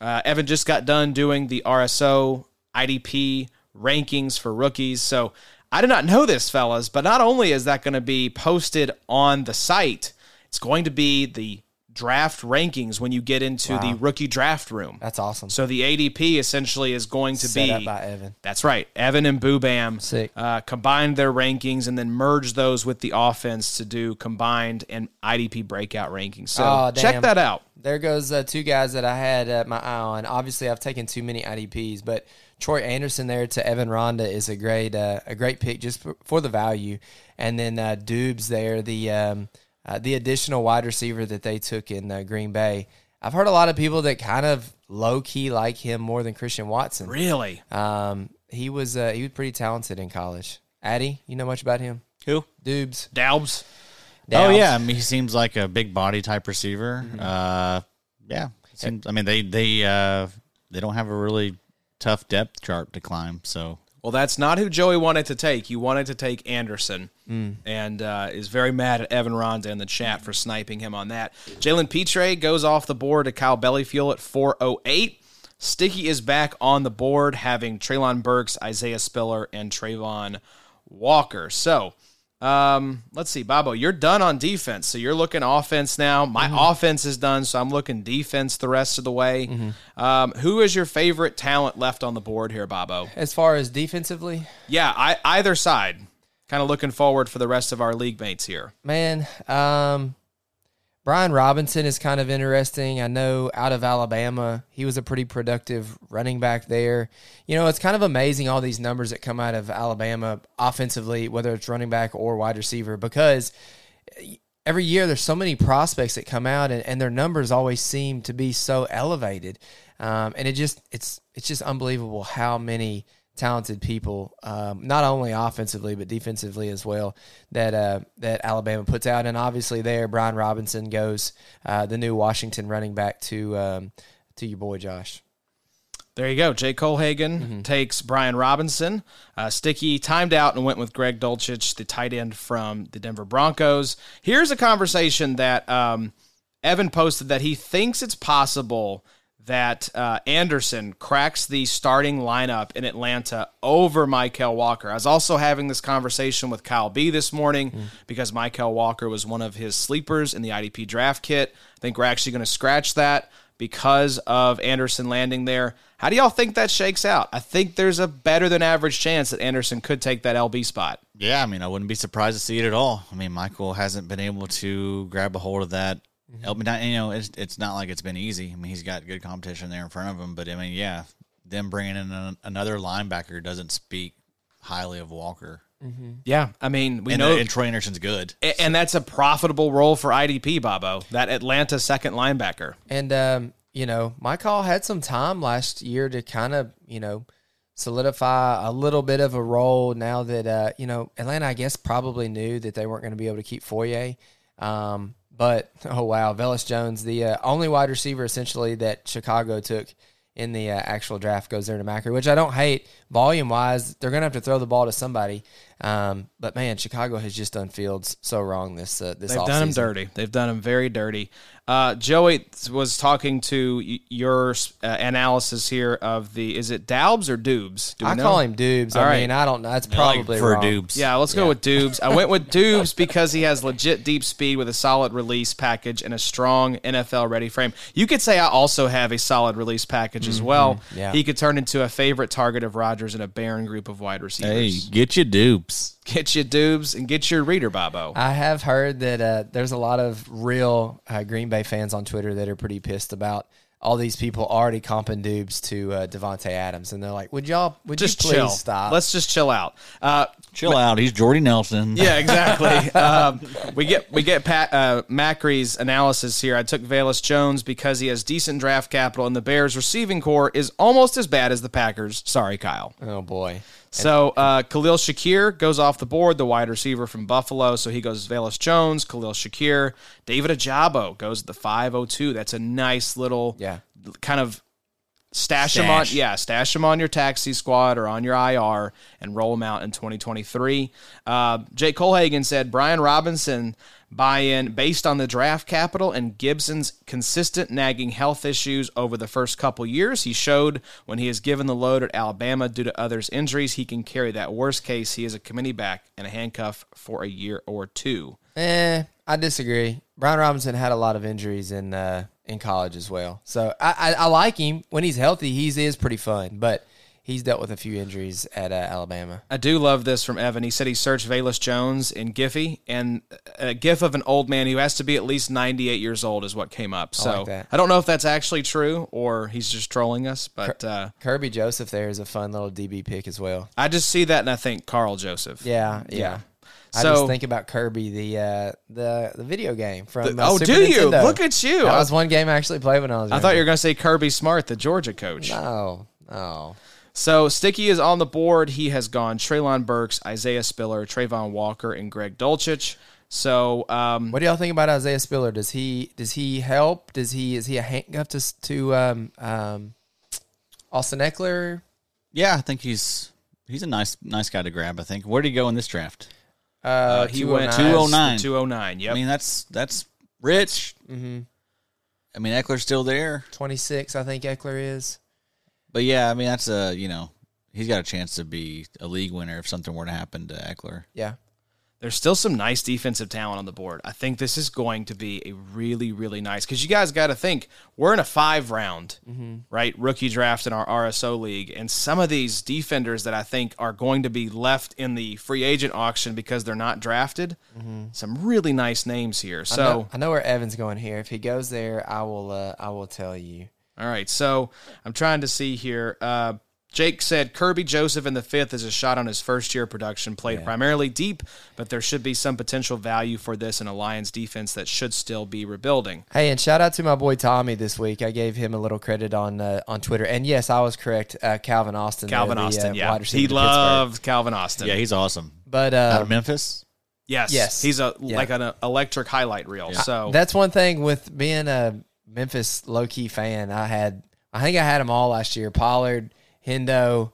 A: Uh, Evan just got done doing the RSO IDP rankings for rookies. So I did not know this, fellas, but not only is that going to be posted on the site, it's going to be the draft rankings when you get into the rookie draft room.
C: That's awesome.
A: So the ADP essentially is going to
C: Set
A: be
C: up by Evan.
A: that's right. Evan and Boobam
C: Sick.
A: uh, combined their rankings and then merge those with the offense to do combined and IDP breakout rankings. So
C: Oh,
A: check that out.
C: There goes uh, two guys that I had uh, my eye on. Obviously, I've taken too many IDPs, but Troy Anderson there to Evan Ronda is a great uh, a great pick just for, for the value. And then uh, Doubs there, the um, uh, the additional wide receiver that they took in uh, Green Bay. I've heard a lot of people that kind of low key like him more than Christian Watson.
A: Really?
C: Um, he was uh, he was pretty talented in college. Addy, you know much about him?
B: who?
C: Doubs.
A: Dalbs.
B: Oh yeah, I mean, he seems like a big body type receiver. Uh, yeah, seems, I mean they they uh, they don't have a really tough depth chart to climb. So
A: Well, that's not who Joey wanted to take. He wanted to take Anderson, and uh, is very mad at Evan Ronda in the chat for sniping him on that. Jalen Pitre goes off the board to Kyle Bellefeuil at 408. Sticky is back on the board, having Treylon Burks, Isaiah Spiller, and Travon Walker. So, um, let's see, Bobo, you're done on defense. So you're looking offense now. My offense is done, so I'm looking defense the rest of the way. Um, who is your favorite talent left on the board here, Bobo?
C: As far as defensively,
A: Yeah, I, either side. Kind of looking forward for the rest of our league mates here.
C: man, um, Brian Robinson is kind of interesting. I know out of Alabama, he was a pretty productive running back there. You know, it's kind of amazing all these numbers that come out of Alabama offensively, whether it's running back or wide receiver, because every year there's so many prospects that come out and, and their numbers always seem to be so elevated. Um, and it just it's it's just unbelievable how many talented people, um, not only offensively but defensively as well, that uh, that Alabama puts out. And obviously, there Brian Robinson goes, uh, the new Washington running back to um, to your boy Josh.
A: There you go. Jay Kohlhagen takes Brian Robinson. Uh, Sticky timed out and went with Greg Dulcich, the tight end from the Denver Broncos. Here's a conversation that um, Evan posted that he thinks it's possible that uh, Andersen cracks the starting lineup in Atlanta over Mykal Walker. I was also having this conversation with Kyle B this morning because Mykal Walker was one of his sleepers in the IDP draft kit. I think we're actually going to scratch that because of Andersen landing there. How do y'all think that shakes out? I think there's a better than average chance that Andersen could take that LB spot.
B: Yeah, I mean, I wouldn't be surprised to see it at all. I mean, Mykal hasn't been able to grab a hold of that. Help me, not, you know, it's it's not like it's been easy. I mean, he's got good competition there in front of him, but I mean, yeah, them bringing in an, another linebacker doesn't speak highly of Walker.
A: Yeah, I mean, we
B: And,
A: know
B: and Troy Andersen's good.
A: A- And that's a profitable role for IDP, Bobo. That Atlanta second linebacker.
C: And um, you know, Mykal had some time last year to kind of, you know, solidify a little bit of a role now that uh, you know, Atlanta I guess probably knew that they weren't going to be able to keep Foye. Um, but oh wow, Velus Jones, the uh, only wide receiver essentially that Chicago took in the uh, actual draft goes there to Macri, which I don't hate. Volume wise, they're gonna have to throw the ball to somebody. Um, but man, Chicago has just done Fields so wrong this uh, this
A: They've done him dirty. They've done him very dirty. Uh, Joey was talking to your uh, analysis here of the. Is it Daubs or Dubes? Do
C: I
A: know?
C: call him Dubes.
A: All
C: I
A: right.
C: mean, I don't know. That's
B: I like
C: probably
B: for
C: wrong.
B: dubes.
A: Yeah, let's go with Dubes. I went with Dubes because he has legit deep speed with a solid release package and a strong NFL ready frame. You could say I also have a solid release package as well.
C: yeah.
A: He could turn into a favorite target of Rodgers in a barren group of wide receivers.
B: Hey,
A: receivers.
B: get your dupes.
A: Get your Dubes and get your reader, Bobo.
C: I have heard that uh, there's a lot of real uh, Green Bay fans on Twitter that are pretty pissed about all these people already comping Dubes to uh, Davante Adams, and they're like, "Would y'all? Would
A: just
C: you please
A: chill.
C: stop?"
A: Let's just chill out. Uh,
B: Chill out. He's Jordy Nelson.
A: Yeah, exactly. um, we get we get Pat uh, Macri's analysis here. I took Velus Jones because he has decent draft capital, and the Bears' receiving corps is almost as bad as the Packers. Sorry, Kyle.
C: oh boy.
A: So uh, Khalil Shakir goes off the board, the wide receiver from Buffalo. So he goes Velus Jones, Khalil Shakir, David Ojabo goes at the 502. That's a nice little
C: Yeah.
A: kind of stash, them on yeah stash them on your taxi squad or on your IR and roll them out in 2023. Uh, Jake Kohlhagen said Brian Robinson buy in based on the draft capital and Gibson's consistent nagging health issues over the first couple years. He showed when he is given the load at Alabama due to others' injuries, he can carry that. Worst case, he is a committee back and a handcuff for a year or two.
C: Eh, I disagree. Brian Robinson had a lot of injuries in uh, in college as well, so I, I, I like him when he's healthy. He's is pretty fun, but he's dealt with a few injuries at uh, Alabama.
A: I do love this from Evan. He said he searched Velus Jones in Giphy, and a gif of an old man who has to be at least 98 years old is what came up. So
C: like.
A: I don't know if that's actually true or he's just trolling us, but uh,
C: Kerby Joseph there is a fun little DB pick as well.
A: I just see that and I think Carl Joseph.
C: Yeah, yeah. I
A: So-
C: just think about Kirby, the uh, the the video game from. uh,
A: oh,
C: Super
A: do you?
C: Nintendo.
A: Look at you.
C: That
A: I,
C: was one game I actually played when I was.
A: I thought you were going to say Kirby Smart, the Georgia coach.
C: No, no.
A: So Sticky is on the board. He has gone Treylon Burks, Isaiah Spiller, Travon Walker, and Greg Dulcich. So um,
C: What do y'all think about Isaiah Spiller? Does he does he help? Does he is he a handcuff to s- to um, um, Austin Ekeler?
B: Yeah, I think he's he's a nice nice guy to grab. I think. Where did he go in this draft?
C: Uh,
A: uh, he went
B: 209.
A: 209. Yep.
B: I mean, that's that's rich.
C: mm-hmm.
B: I mean, Ekeler's still there,
C: twenty six. I think Ekeler is.
B: but yeah, I mean, that's a you know he's got a chance to be a league winner if something were to happen to Ekeler.
C: Yeah.
A: There's still some nice defensive talent on the board. I think this is going to be a really, really nice because you guys got to think we're in a five round, right? Rookie draft in our RSO league. And some of these defenders that I think are going to be left in the free agent auction because they're not drafted, some really nice names here.
C: I
A: So,
C: know, I know where Evan's going here. If he goes there, I will. Uh, I will tell you.
A: all right. So I'm trying to see here. Uh, Jake said Kerby Joseph in the fifth is a shot on his first year production, played primarily deep, but there should be some potential value for this in a Lions defense that should still be rebuilding.
C: Hey, and shout out to my boy Tommy this week. I gave him a little credit on uh, on Twitter, and yes, I was correct. Uh, Calvin Austin,
A: Calvin
C: the,
A: Austin,
C: uh,
A: yeah. He
C: for
A: loves Calvin Austin.
B: Yeah, he's awesome.
C: But
B: Out
C: uh,
B: of Memphis.
A: yes,
C: Yes.
A: He's a
C: Yeah.
A: like an uh, electric highlight reel. So
C: that's one thing with being a Memphis low key fan. I had, I think I had them all last year. Pollard, Hendo,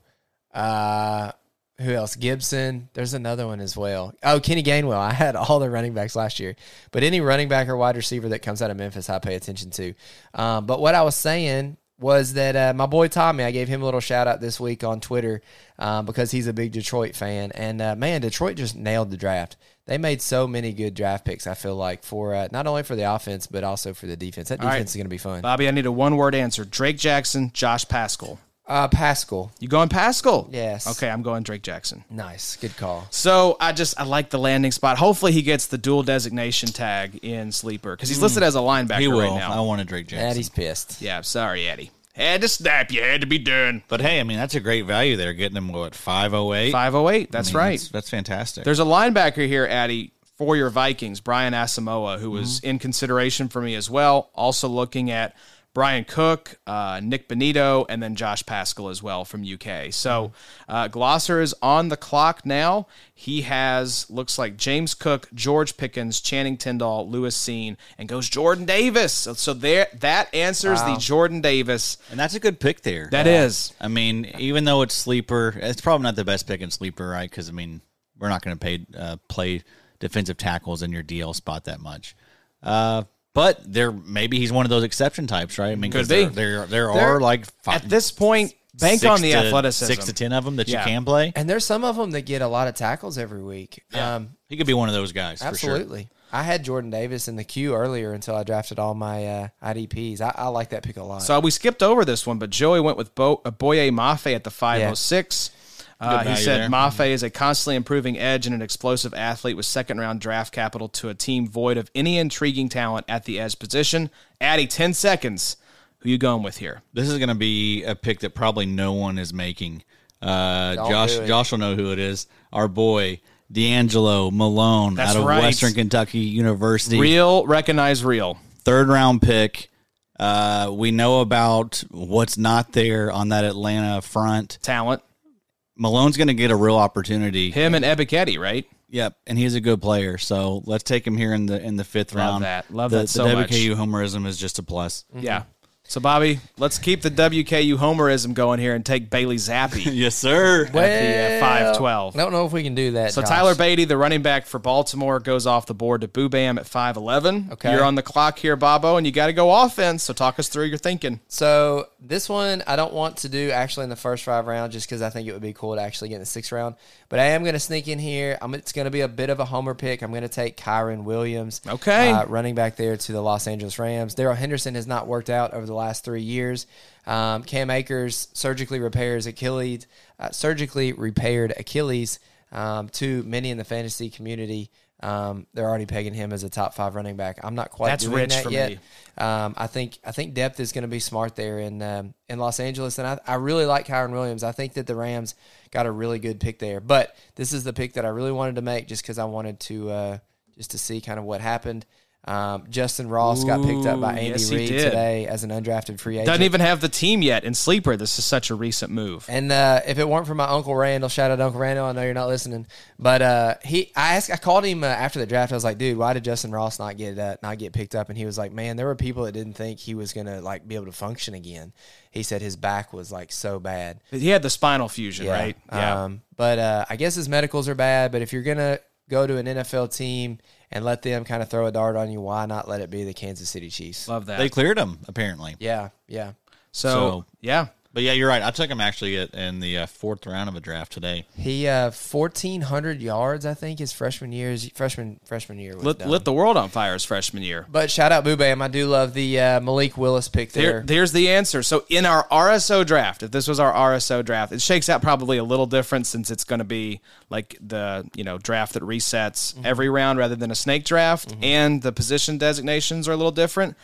C: uh, who else? Gibson. There's another one as well. Oh, Kenny Gainwell. I had all the running backs last year. But any running back or wide receiver that comes out of Memphis, I pay attention to. Um, but what I was saying was that uh, my boy Tommy, I gave him a little shout out this week on Twitter um, because he's a big Detroit fan. And uh, man, Detroit just nailed the draft. They made so many good draft picks. I feel like for uh, not only for the offense but also for the defense. That
A: right.
C: defense is going to be fun.
A: Bobby, I need a one word answer. Drake Jackson, Josh Paschal.
C: Uh, Paschal,
A: You going Paschal?
C: Yes.
A: Okay, I'm going Drake Jackson.
C: nice, good call.
A: So I just I like the landing spot. Hopefully he gets the dual designation tag in sleeper because he's listed as a linebacker
B: He will.
A: right now.
B: I want a Drake Jackson.
C: Eddie's pissed.
A: yeah, sorry, Eddie. Had to snap. You had to be done.
B: But hey, I mean that's a great value there. Getting him what five oh eight.
A: Five oh eight. That's right.
B: That's, that's fantastic.
A: There's a linebacker here, Addy, for your Vikings, Brian Asamoah, who was in consideration for me as well. Also looking at Bryan Cook, uh, Nik Bonitto, and then Josh Paschal as well from UK. So uh, Glosser is on the clock now. He has looks like James Cook, George Pickens, Channing Tindall, Lewis Cine, and goes Jordan Davis. So, there, that answers the Jordan Davis.
B: and that's a good pick there.
A: That is.
B: I mean, even though it's sleeper, it's probably not the best pick in sleeper, right? Because I mean, we're not going to pay uh, play defensive tackles in your DL spot that much. But there, maybe he's one of those exception types, right? I mean, 'cause
A: Could be.
B: There, there, there
A: There-
B: are like five,
A: At this point, bank on the
B: to-
A: athleticism.
B: Six to ten of them that
A: Yeah.
B: you can play.
C: And there's some of them that get a lot of tackles every week. Um,
B: He could be one of those guys. For sure.
C: absolutely. I had Jordan Davis in the queue earlier until I drafted all my uh, IDPs. I, I like that pick a lot.
A: So we skipped over this one, but Joey went with Bo- uh, Boye Mafe at the 506. Uh, he said
B: there.
A: Mafe is a constantly improving edge and an explosive athlete with second round draft capital to a team void of any intriguing talent at the edge position. Addy, 10 seconds. Who you going with here?
B: This is going to be a pick that probably no one is making. Uh, Josh. Josh will know who it is. Our boy D'Angelo Malone
A: That's
B: out of
A: right.
B: Western Kentucky University.
A: Real, recognize real.
B: third round pick. Uh, we know about what's not there on that Atlanta front.
A: Talent.
B: Malone's going to get a real opportunity.
A: Him and Ebiketie, right?
B: Yep, and he's a good player. So let's take him here in the in the fifth
A: Love
B: round.
A: that. Love
B: the,
A: that so
B: the
A: much.
B: WKU homerism is just a plus.
A: Yeah. So, Bobby, let's keep the WKU homerism going here and take Bailey Zappe
B: yes, sir.
A: at uh, 512.
C: I don't know if we can do that.
A: So
C: Josh.
A: Tyler Badie, the running back for Baltimore, goes off the board to Boobam at 5'11.
C: Okay.
A: You're on the clock here, Bobo, and you got to go offense. So talk us through your thinking.
C: So this one I don't want to do actually in the first five rounds just because I think it would be cool to actually get in the sixth round. But I am going to sneak in here. I'm, it's going to be a bit of a homer pick. I'm going to take Kyren Williams,
A: Okay.
C: uh, running back there to the Los Angeles Rams. Darrell Henderson has not worked out over the last three years. Um, Cam Akers surgically repairs Achilles, uh, surgically repaired Achilles. Um, to many in the fantasy community, um, they're already pegging him as a top five running back. I'm not quite
A: That's
C: doing
A: rich
C: that
A: for
C: yet.
A: me.
C: Um, I think I think depth is going to be smart there in um, in Los Angeles, and I, I really like Kyren Williams. I think that the Rams got a really good pick there, but this is the pick that I really wanted to make just because I wanted to uh, just to see kind of what happened. Um, Justyn Ross got picked up by Andy
A: yes,
C: Reid today as an undrafted free agent.
A: Doesn't even have the team yet in sleeper. This is such a recent move.
C: And uh, if it weren't for my uncle Randall, shout out Uncle Randall. I know you're not listening, but uh, he, I asked, I called him uh, after the draft. I was like, dude, why did Justyn Ross not get uh, not get picked up? And he was like, man, there were people that didn't think he was gonna like be able to function again. He said his back was like so bad.
A: He had the spinal fusion, right? Yeah.
C: Um, but uh, I guess his medicals are bad. But if you're gonna go to an NFL team and let them kind of throw a dart on you, why not let it be the Kansas City Chiefs?
A: Love that.
B: They cleared them apparently.
C: Yeah, yeah.
A: so,
B: so-
A: yeah.
B: But yeah, you're right. I took him actually in the uh, fourth round of a draft today.
C: He uh, fourteen hundred yards, I think, his freshman year. His freshman freshman year was
A: Lit, lit the world on fire his freshman year.
C: But shout out Boobam. I do love the uh, Malik Willis pick there.
A: Here, there's the answer. So in our RSO draft, if this was our RSO draft, it shakes out probably a little different since it's going to be like the you know draft that resets every round rather than a snake draft, and the position designations are a little different.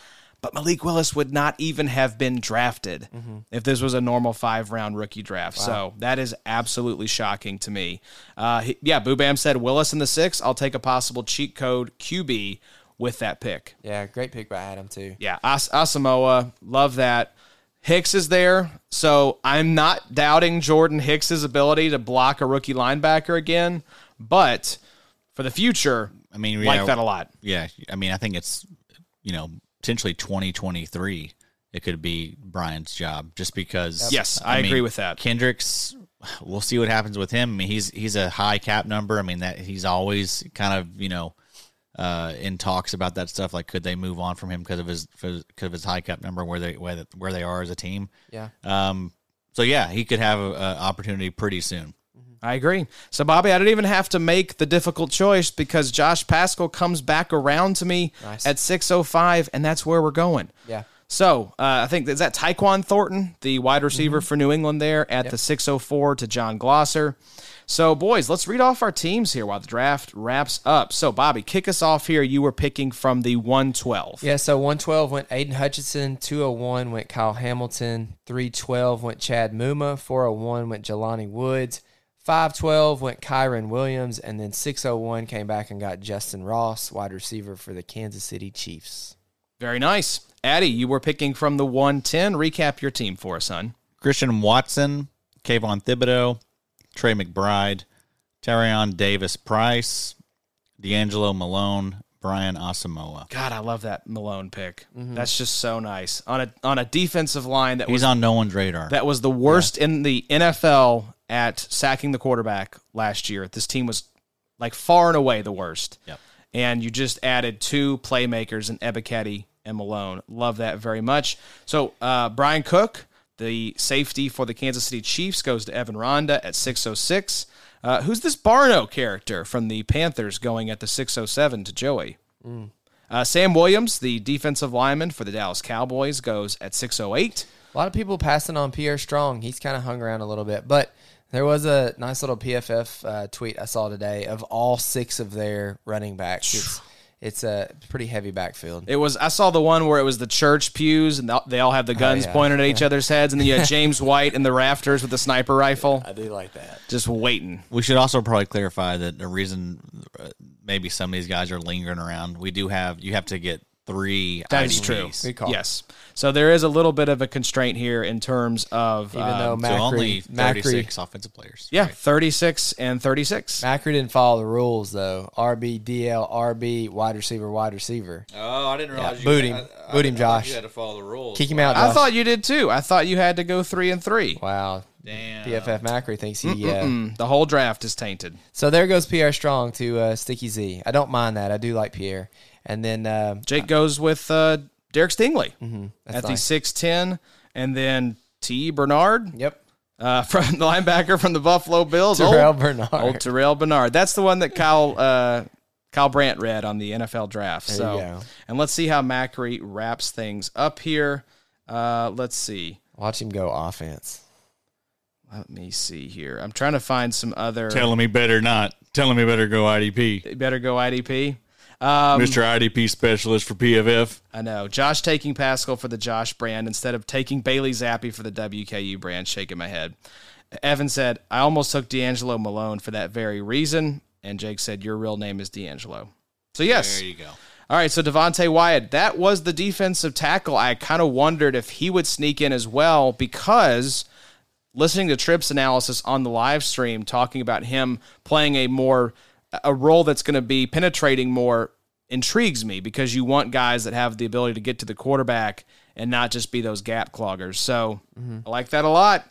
A: But Malik Willis would not even have been drafted if this was a normal five round rookie draft. So that is absolutely shocking to me. Uh, he- yeah, Boobam said Willis in the six. I'll take a possible cheat code QB with that pick.
C: yeah, great pick by Adam too.
A: Yeah, As- Asamoah, love that. Hicks is there, so I'm not doubting Jordan Hicks's ability to block a rookie linebacker again, but for the future,
B: I mean,
A: like
B: yeah,
A: that a lot.
B: Yeah, I mean, I think it's you know potentially 2023. It could be Brian's job just because.
A: Yes, I agree with that.
B: Kendricks, we'll see what happens with him. I mean, he's he's a high cap number. I mean, that he's always kind of you know uh, in talks about that stuff. Like, could they move on from him because of his because of his high cap number where they where, where they are as a team?
C: Yeah.
B: Um. So yeah, he could have an opportunity pretty soon.
A: I agree. So, Bobby, I didn't even have to make the difficult choice because Josh Paschal comes back around to me
C: Nice.
A: at 6:05, and that's where we're going.
C: Yeah.
A: So uh, I think is that Tyquan Thornton, the wide receiver for New England, there at the 604 to Jon Glosser. So, boys, let's read off our teams here while the draft wraps up. So, Bobby, kick us off here. You were picking from the 112.
C: Yeah, so 112 went Aidan Hutchinson, 201 went Kyle Hamilton, 312 went Chad Muma, 401 went Jelani Woods, 512 went Kyren Williams, and then 601 came back and got Justin Ross, wide receiver for the Kansas City Chiefs.
A: Very nice. Addie, you were picking from the 110. Recap your team for us, son.
B: Christian Watson, Kayvon Thibodeaux, Trey McBride, Tyrion Davis Price, D'Angelo Malone, Brian Asamoah.
A: God, I love that Malone pick. That's just so nice on a on a defensive line that was
B: on no one's radar.
A: that was the worst in the NFL at sacking the quarterback last year. This team was like far and away the worst.
B: Yep.
A: And you just added two playmakers in Ebiketie and Malone. Love that very much. So uh, Bryan Cook, the safety for the Kansas City Chiefs, goes to Evan Ronda at 606. Uh, who's this Barno character from the Panthers going at the 607 to Joey? Uh, Sam Williams, the defensive lineman for the Dallas Cowboys, goes at 608.
C: A lot of people passing on Pierre Strong. He's kind of hung around a little bit, but there was a nice little PFF uh, tweet I saw today of all six of their running backs. It's, it's a pretty heavy backfield.
A: It was. I saw the one where it was the church pews, and they all have the guns
C: yeah.
A: pointed at each other's heads, and then you had James White in the rafters with the sniper rifle,
C: I do like that.
A: just waiting.
B: we should also probably clarify that the reason uh, maybe some of these guys are lingering around, we do have, you have to get three
A: That is
B: IDPs.
A: true.
C: Good call.
A: Yes. So there is a little bit of a constraint here in terms of
C: Even
A: uh,
C: though
B: So
C: Macri,
B: only
C: Macri,
B: 36 offensive players.
A: yeah, thirty six and thirty six.
C: Macri didn't follow the rules though. RB, DL, RB, wide receiver, wide receiver.
B: Oh, I didn't
C: realize you- Boot him. I- I- Boot him, I Josh. you had
B: to follow the rules.
C: Kick him out.
A: I thought you did too. I thought you had to go three and three.
C: Wow.
B: Damn.
C: PFF Macri thinks he. Uh,
A: the whole draft is tainted.
C: so there goes Pierre Strong to uh, Sticky Z. I don't mind that. I do like Pierre. And then uh,
A: Jake goes with uh, Derek Stingley
C: that's
A: at the six ten, and then T Bernard
C: Yep.
A: uh, from the linebacker from the Buffalo Bills.
C: Terrell
A: Old-
C: Bernard.
A: Old Terrell Bernard. That's the one that Kyle uh, Kyle Brandt read on the NFL draft.
C: There
A: so, and let's see how Macri wraps things up here. Uh, let's see.
C: Watch him go offense.
A: Let me see here. I'm trying to find some other.
B: Telling me better not. Telling me better go IDP.
A: Better go IDP. Um,
B: Mr. IDP specialist for PFF.
A: I know. Josh taking Paschal for the Josh brand instead of taking Bailey Zappe for the WKU brand. Shaking my head. Evan said, I almost took D'Angelo Malone for that very reason. And Jake said, Your real name is D'Angelo. So, yes.
B: There you go.
A: All right, so Devonte Wyatt, that was the defensive tackle. I kind of wondered if he would sneak in as well because listening to Tripp's analysis on the live stream talking about him playing a more a role that's going to be penetrating more intrigues me because you want guys that have the ability to get to the quarterback and not just be those gap cloggers. So I like that a lot.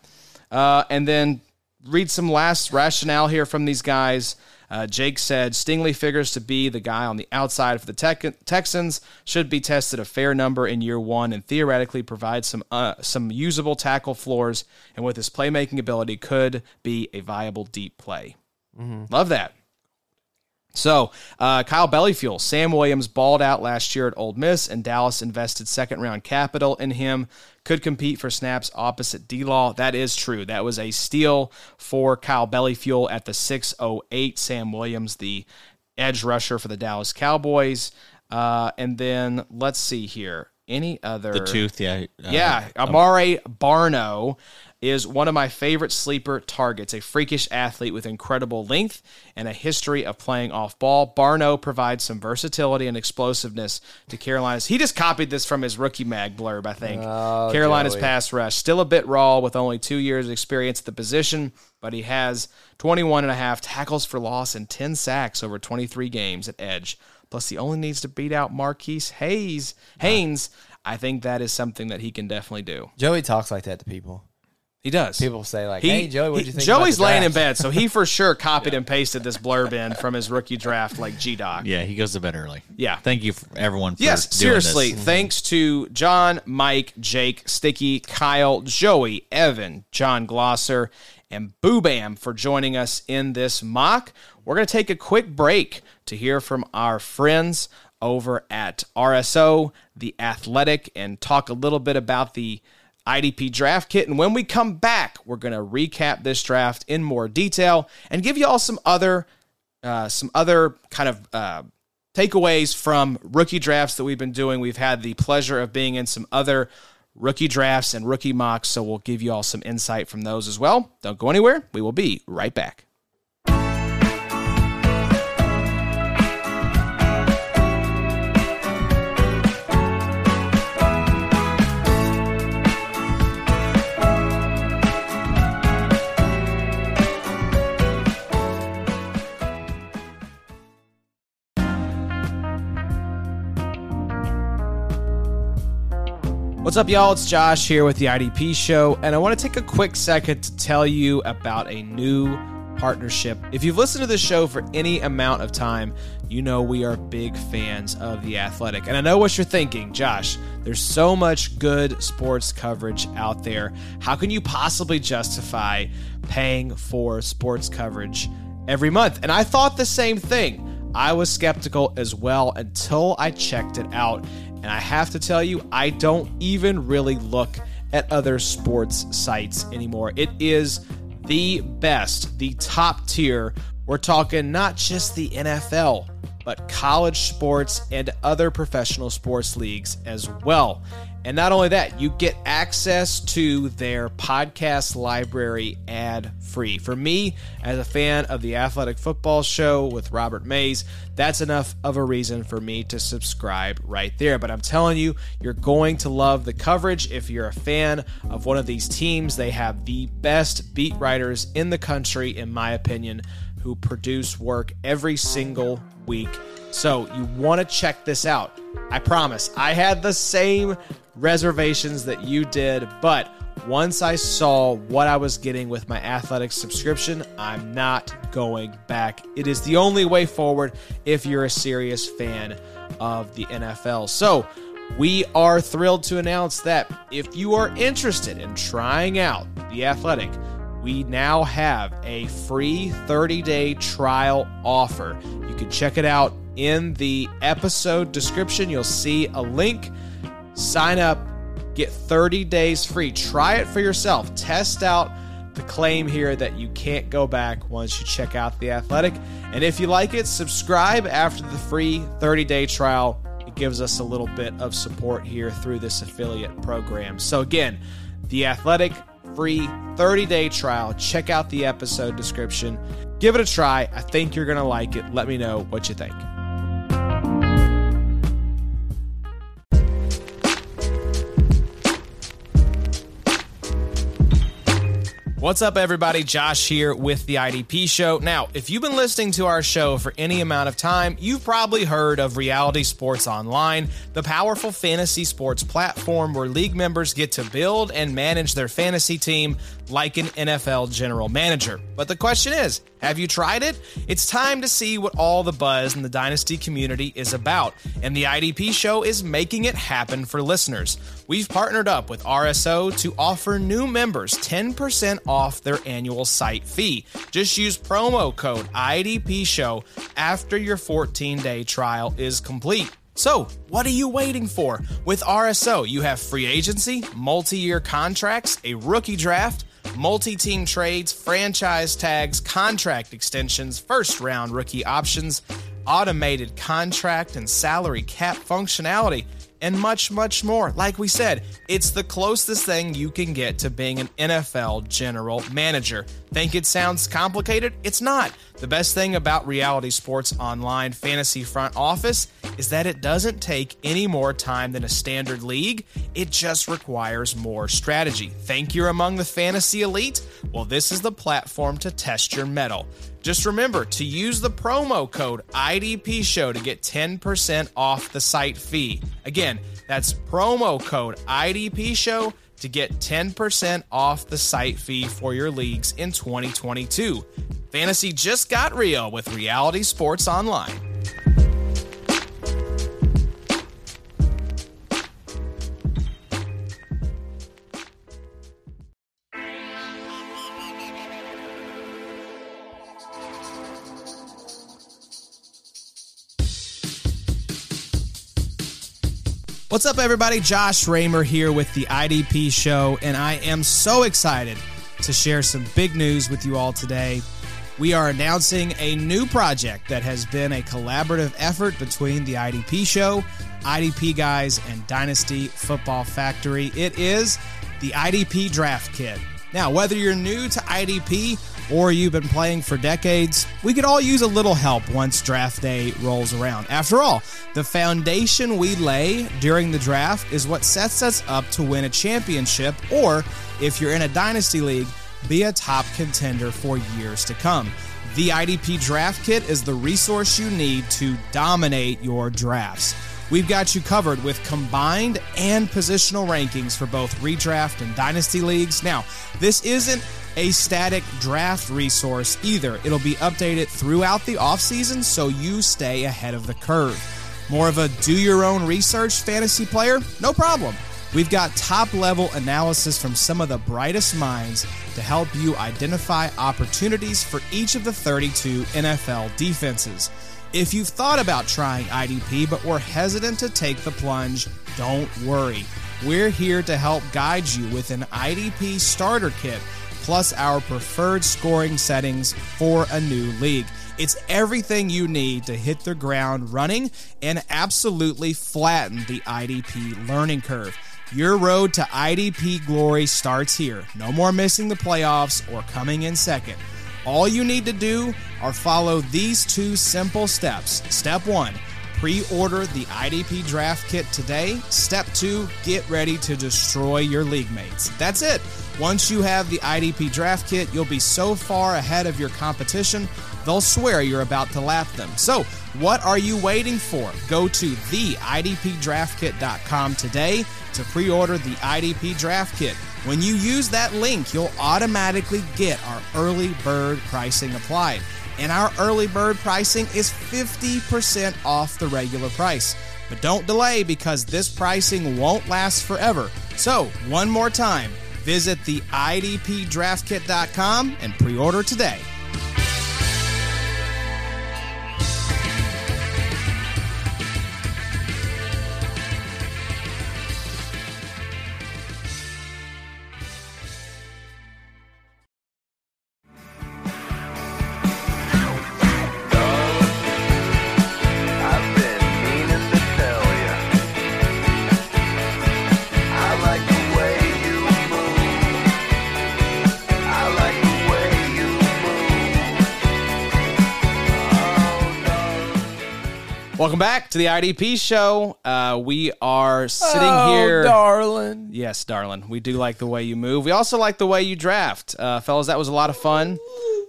A: Uh, and then read some last rationale here from these guys. Uh, Jake said Stingley figures to be the guy on the outside for the Tech- Texans. Should be tested a fair number in year one and theoretically provide some uh, some usable tackle floors. And with his playmaking ability, could be a viable deep play. Love that. So, uh, Kyle Bellefeuil, Sam Williams balled out last year at Ole Miss, and Dallas invested second round capital in him. Could compete for snaps opposite D Law. That is true. That was a steal for Kyle Bellefeuil at the 608. Sam Williams, the edge rusher for the Dallas Cowboys. Uh, and then let's see here. Any other?
B: The tooth, yeah. uh,
A: Yeah, Amare Barno is one of my favorite sleeper targets. A freakish athlete with incredible length and a history of playing off ball. Barno provides some versatility and explosiveness to Carolina's. He just copied this from his rookie mag blurb, I think. Oh, Carolina's
C: Joey.
A: pass rush. Still a bit raw with only two years of experience at the position, but he has 21 and a half tackles for loss and 10 sacks over 23 games at edge. Plus, he only needs to beat out Marquise Hayes Haynes. I think that is something that he can definitely do.
C: Joey talks like that to people.
A: He does.
C: People say like,
A: He-
C: "Hey, Joey, what do you think?"
A: Joey's
C: about the
A: laying in bed, so he for sure copied and pasted this blurb in from his rookie draft, like G Doc.
B: Yeah, he goes to bed early.
A: Yeah.
B: Thank you, for everyone. For
A: Yes,
B: doing
A: seriously.
B: this.
A: Thanks to John, Mike, Jake, Sticky, Kyle, Joey, Evan, Jon Glosser, and Boobam for joining us in this mock. We're going to take a quick break to hear from our friends over at RSO, The Athletic, and talk a little bit about the IDP draft kit. And when we come back, we're going to recap this draft in more detail and give you all some other uh, some other kind of uh, takeaways from rookie drafts that we've been doing. We've had the pleasure of being in some other rookie drafts and rookie mocks, so we'll give you all some insight from those as well. Don't go anywhere. We will be right back. What's up, y'all? It's Josh here with the IDP Show, and I want to take a quick second to tell you about a new partnership. If you've listened to this show for any amount of time, you know we are big fans of The Athletic. And I know what you're thinking, Josh, there's so much good sports coverage out there. How can you possibly justify paying for sports coverage every month? And I thought the same thing. I was skeptical as well until I checked it out. And I have to tell you, I don't even really look at other sports sites anymore. It is the best, the top tier. We're talking not just the NFL, but college sports and other professional sports leagues as well. And not only that, you get access to their podcast library ad free. For me, as a fan of the Athletic Football Show with Robert Mays, that's enough of a reason for me to subscribe right there. But I'm telling you, you're going to love the coverage. If you're a fan of one of these teams, they have the best beat writers in the country, in my opinion, who produce work every single week. So you want to check this out. I promise. I had the same reservations that you did, but once I saw what I was getting with my athletic subscription, I'm not going back. It is the only way forward if you're a serious fan of the NFL. So, we are thrilled to announce that if you are interested in trying out the athletic, we now have a free 30 day trial offer. You can check it out in the episode description. You'll see a link. Sign up, get 30 days free. Try it for yourself. Test out the claim here that you can't go back once you check out the athletic. And if you like it, subscribe after the free 30 day trial. It gives us a little bit of support here through this affiliate program. So, again, the athletic free 30 day trial. Check out the episode description. Give it a try. I think you're going to like it. Let me know what you think. What's up, everybody? Josh here with the IDP Show. Now, if you've been listening to our show for any amount of time, you've probably heard of Reality Sports Online, the powerful fantasy sports platform where league members get to build and manage their fantasy team like an NFL general manager. But the question is, have you tried it? It's time to see what all the buzz in the Dynasty community is about, and the IDP Show is making it happen for listeners. We've partnered up with RSO to offer new members 10% off their annual site fee. Just use promo code IDP Show after your 14 day trial is complete. So, what are you waiting for? With RSO, you have free agency, multi year contracts, a rookie draft, multi team trades, franchise tags, contract extensions, first round rookie options, automated contract and salary cap functionality and much, much more. Like we said, it's the closest thing you can get to being an NFL general manager. Think it sounds complicated? It's not. The best thing about Reality Sports Online Fantasy Front Office is that it doesn't take any more time than a standard league, it just requires more strategy. Think you're among the fantasy elite? Well, this is the platform to test your mettle. Just remember to use the promo code IDP Show to get 10% off the site fee. Again, that's promo code IDP Show to get 10% off the site fee for your leagues in 2022. Fantasy just got real with Reality Sports Online. What's up, everybody? Josh Raymer here with the IDP Show, and I am so excited to share some big news with you all today. We are announcing a new project that has been a collaborative effort between the IDP Show, IDP Guys, and Dynasty Football Factory. It is the IDP Draft Kit. Now, whether you're new to IDP or you've been playing for decades, we could all use a little help once draft day rolls around. After all, the foundation we lay during the draft is what sets us up to win a championship, or if you're in a dynasty league, be a top contender for years to come. The IDP Draft Kit is the resource you need to dominate your drafts. We've got you covered with combined and positional rankings for both redraft and dynasty leagues. Now, this isn't a static draft resource either. It'll be updated throughout the offseason so you stay ahead of the curve. More of a do your own research fantasy player? No problem. We've got top level analysis from some of the brightest minds to help you identify opportunities for each of the 32 NFL defenses. If you've thought about trying IDP but were hesitant to take the plunge, don't worry. We're here to help guide you with an IDP starter kit plus our preferred scoring settings for a new league. It's everything you need to hit the ground running and absolutely flatten the IDP learning curve. Your road to IDP glory starts here. No more missing the playoffs or coming in second. All you need to do are follow these two simple steps. Step one, pre order the IDP draft kit today. Step two, get ready to destroy your league mates. That's it. Once you have the IDP draft kit, you'll be so far ahead of your competition, they'll swear you're about to lap them. So, what are you waiting for? Go to theidpdraftkit.com today to pre order the IDP draft kit. When you use that link, you'll automatically get our early bird pricing applied. And our early bird pricing is 50% off the regular price. But don't delay because this pricing won't last forever. So, one more time, visit the idpdraftkit.com and pre order today. Welcome back to the IDP show. Uh, we are sitting
C: oh,
A: here.
C: darling.
A: Yes, darling. We do like the way you move. We also like the way you draft. Uh, fellas, that was a lot of fun.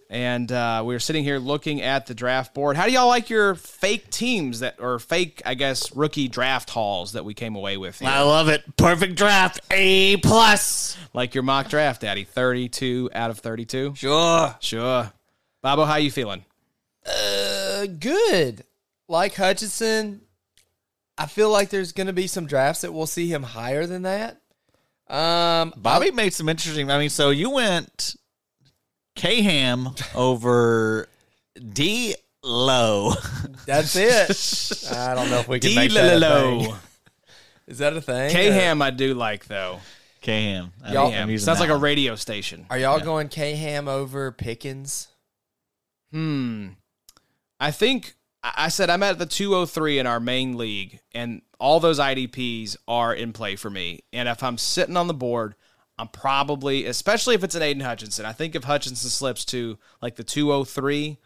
A: And uh, we were sitting here looking at the draft board. How do y'all like your fake teams that, or fake, I guess, rookie draft halls that we came away with? here?
B: I love it. Perfect draft. A plus.
A: like your mock draft, Daddy. 32 out of 32?
B: Sure.
A: Sure. Bobo, how you feeling?
C: Uh, good. Like Hutchinson, I feel like there's going to be some drafts that we'll see him higher than that. Um,
B: Bobby made some interesting. I mean, so you went K Ham over D Low.
C: that's it. I don't know if we can make that a thing. Is that a thing?
A: K Ham, I do like, though.
B: K Ham.
C: Y'all-
A: Ham. Sounds like a radio station.
C: Are y'all going K Ham over Pickens?
A: Hmm. I think I said I'm at the 203 in our main league, and all those IDPs are in play for me. And if I'm sitting on the board, I'm probably, especially if it's an Aidan Hutchinson, I think if Hutchinson slips to like the 203,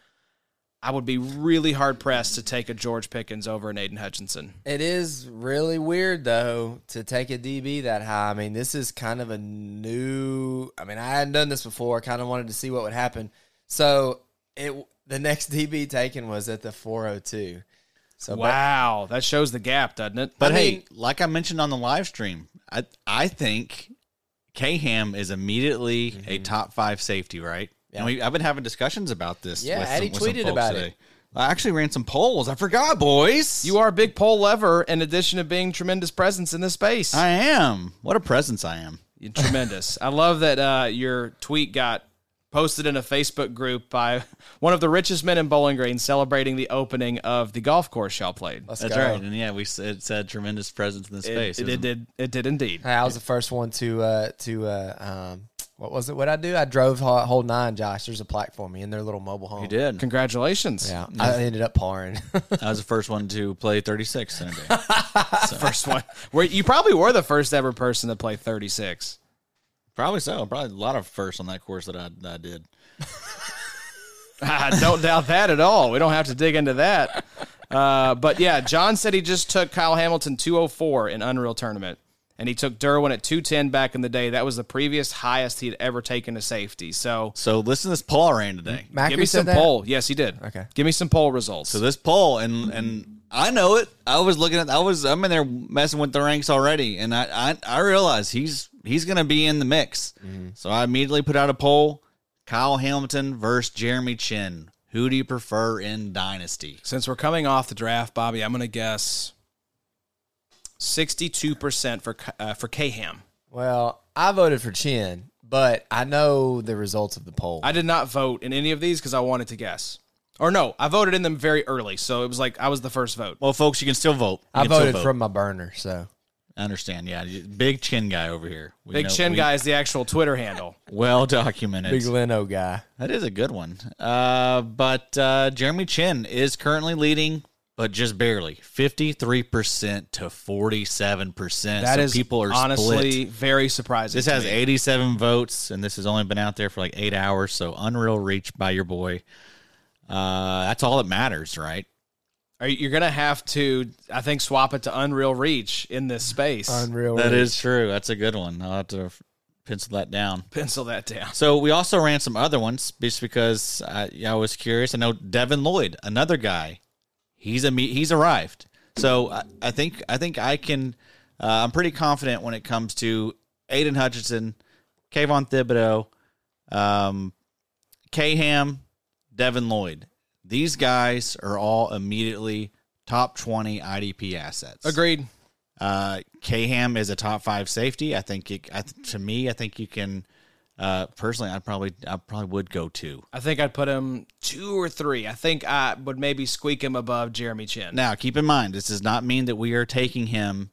A: I would be really hard pressed to take a George Pickens over an Aidan Hutchinson.
C: It is really weird though to take a DB that high. I mean, this is kind of a new. I mean, I hadn't done this before. I kind of wanted to see what would happen. So it the next DB taken was at the 402. So but-
A: Wow, that shows the gap, doesn't it?
B: But
C: I
B: hey,
C: mean-
B: like I mentioned on the live stream, I I think K Ham is immediately a top five safety, right? And we, I've been having discussions about this.
C: Yeah,
B: with
C: Eddie
B: some, with some
C: tweeted
B: folks
C: about
B: today.
C: it.
B: I actually ran some polls. I forgot, boys.
A: you are a big poll lever in addition to being tremendous presence in this space.
B: I am. What a presence I am.
A: You're tremendous. I love that uh, your tweet got posted in a Facebook group by one of the richest men in Bowling Green celebrating the opening of the golf course y'all played.
C: let's
B: That's
C: go.
B: right. And yeah, we said, it said tremendous presence in the space.
A: It, it,
B: It
A: did. It did indeed.
C: Hey, I was the first one to uh to uh um what was it? What I do? I drove ho- whole nine. Josh, there's a plaque for me in their little mobile home.
B: You did.
A: Congratulations.
C: Yeah, I ended up parring.
B: I was the first one to play 36 in a day.
A: First one. Where you probably were the first ever person to play 36.
B: Probably so. Probably a lot of firsts on that course that I, that I did.
A: I don't doubt that at all. We don't have to dig into that. Uh, but yeah, John said he just took Kyle Hamilton 204 in Unreal Tournament. And he took Derwin at 210 back in the day. That was the previous highest he'd ever taken to safety. So
B: So listen to this poll I ran today.
C: Macri
A: give me some
C: that?
A: poll. Yes, he did.
C: Okay.
A: Give me some poll results.
B: So this poll, and and I know it. I was looking at. I was. I'm in there messing with the ranks already, and I I, I realize he's he's going to be in the mix. So I immediately put out a poll: Kyle Hamilton versus Jeremy Chinn. Who do you prefer in Dynasty?
A: Since we're coming off the draft, Bobby, I'm going to guess 62% for uh, for K-Ham.
C: well, I voted for Chinn, but I know the results of the poll.
A: I did not vote in any of these because I wanted to guess. Or no, I voted in them very early, so it was like I was the first vote.
B: Well, folks, you can still vote. You
C: I voted
B: vote.
C: from my burner, so
B: I understand. Yeah, big chin guy over here. We
A: Big
B: know-
A: Chin
B: we-
A: guy is the actual Twitter handle.
B: well documented.
C: big Leno guy.
B: That is a good one. Uh, but uh, Jeremy Chinn is currently leading, but just barely. 53% to 47%.
A: That
B: so
A: is
B: people are
A: honestly
B: split.
A: very surprising.
B: This has
A: me.
B: 87 votes, and this has only been out there for like eight hours. So unreal reach by your boy. Uh, that's all that matters, right?
A: Are you, you're gonna have to, I think, swap it to Unreal Reach in this space.
C: Unreal.
B: That
C: Reach.
B: is true. That's a good one. I'll have to pencil that down.
A: Pencil that down.
B: So we also ran some other ones just because I, I was curious. I know Devin Lloyd, another guy, he's a he's arrived. So I, I think I think I can. Uh, I'm pretty confident when it comes to Aidan Hutchinson, Kayvon Thibodeaux, um, Ham, Devin Lloyd. These guys are all immediately top 20 IDP assets.
A: Agreed.
B: Uh, Ham is a top five safety. I think it, I, to me, I think you can. Uh, personally, I probably I probably would go two.
A: I think I'd put him two or three. I think I would maybe squeak him above Jeremy Chinn.
B: Now, keep in mind, this does not mean that we are taking him.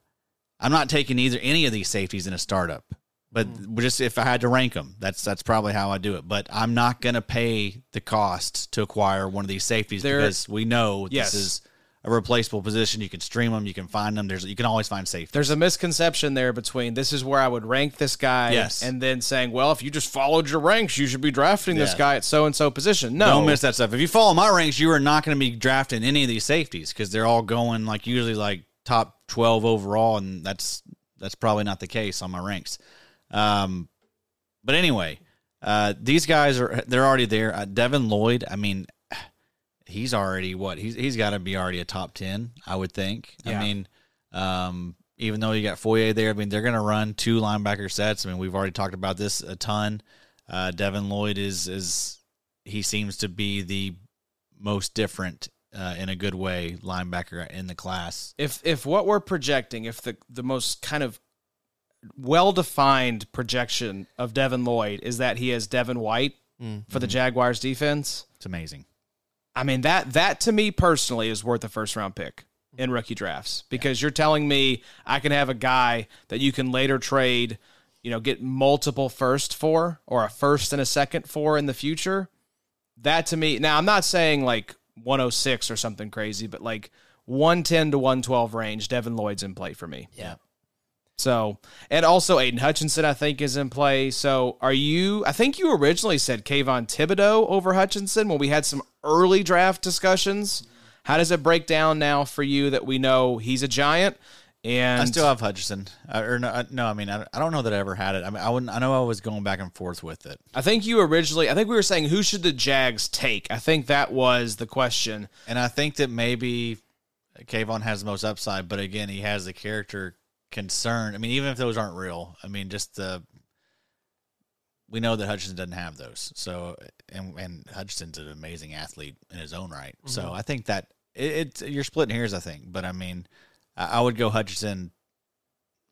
B: I'm not taking either any of these safeties in a startup, but mm. just if I had to rank them, that's that's probably how I do it. But I'm not going to pay the cost to acquire one of these safeties
A: There-
B: because we know
A: Yes.
B: this is a replaceable position. You can stream them. You can find them. There's you can always find safety.
A: There's a misconception there between this is where I would rank this guy,
B: Yes.
A: and then saying, well, if you just followed your ranks, you should be drafting this
B: Yeah.
A: guy at so and so position. No,
B: Don't miss that stuff. If you follow my ranks, you are not going to be drafting any of these safeties because they're all going like usually like top twelve overall, and that's that's probably not the case on my ranks. Um, but anyway, uh, these guys are they're already there. Uh, Devin Lloyd, I mean, he's already what he's he's got to be already a top ten, I would think.
A: Yeah.
B: I mean, um, even though you got Foyer there, I mean they're going to run two linebacker sets. I mean we've already talked about this a ton. Uh, Devin Lloyd is is he seems to be the most different uh, in a good way linebacker in the class.
A: if if what we're projecting, if the the most kind of well defined projection of Devin Lloyd is that he is Devin White for the mm-hmm. Jaguars defense,
B: It's amazing.
A: I mean that that to me personally is worth a first round pick in rookie drafts because you're telling me I can have a guy that you can later trade, you know, get multiple first for or a first and a second for in the future. That to me, now I'm not saying like 106 or something crazy, but like 110 to 112 range, Devin Lloyd's in play for me.
C: Yeah.
A: So, and also Aidan Hutchinson, I think, is in play. So, are you? I think you originally said Kayvon Thibodeaux over Hutchinson when we had some early draft discussions. How does it break down now for you that we know he's a giant? And
B: I still have Hutchinson, Uh, or no, uh, no, I mean I, I don't know that I ever had it. I mean I wouldn't. I know I was going back and forth with it.
A: I think you originally. I think we were saying who should the Jags take. I think that was the question.
B: And I think that maybe Kayvon has the most upside, but again, he has the character concern. I mean, even if those aren't real, I mean, just the we know that Hutchinson doesn't have those. So, and and Hutchinson's an amazing athlete in his own right. So, I think that it, it's you're splitting hairs. I think, but I mean, I, I would go Hutchinson.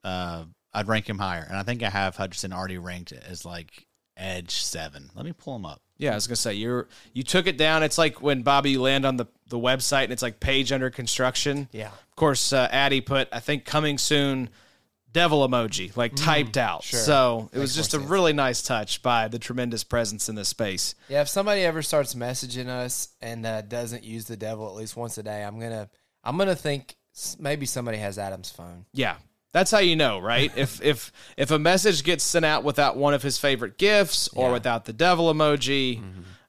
B: Uh, I'd rank him higher, and I think I have Hutchinson already ranked as like edge seven. Let me pull him up.
A: Yeah, I was gonna say you're you took it down. It's like when Bobby you land on the the website and it's like page under construction.
C: Yeah.
A: Of course, uh, Addy put I think coming soon, devil emoji like typed out.
C: sure.
A: So it was just a
C: sense.
A: really nice touch by the tremendous presence in this space.
C: Yeah, if somebody ever starts messaging us and uh, doesn't use the devil at least once a day, I'm gonna I'm gonna think maybe somebody has Adam's phone.
A: Yeah. That's how you know, right? if if if a message gets sent out without one of his favorite gifts, or
C: Yeah.
A: without the devil emoji,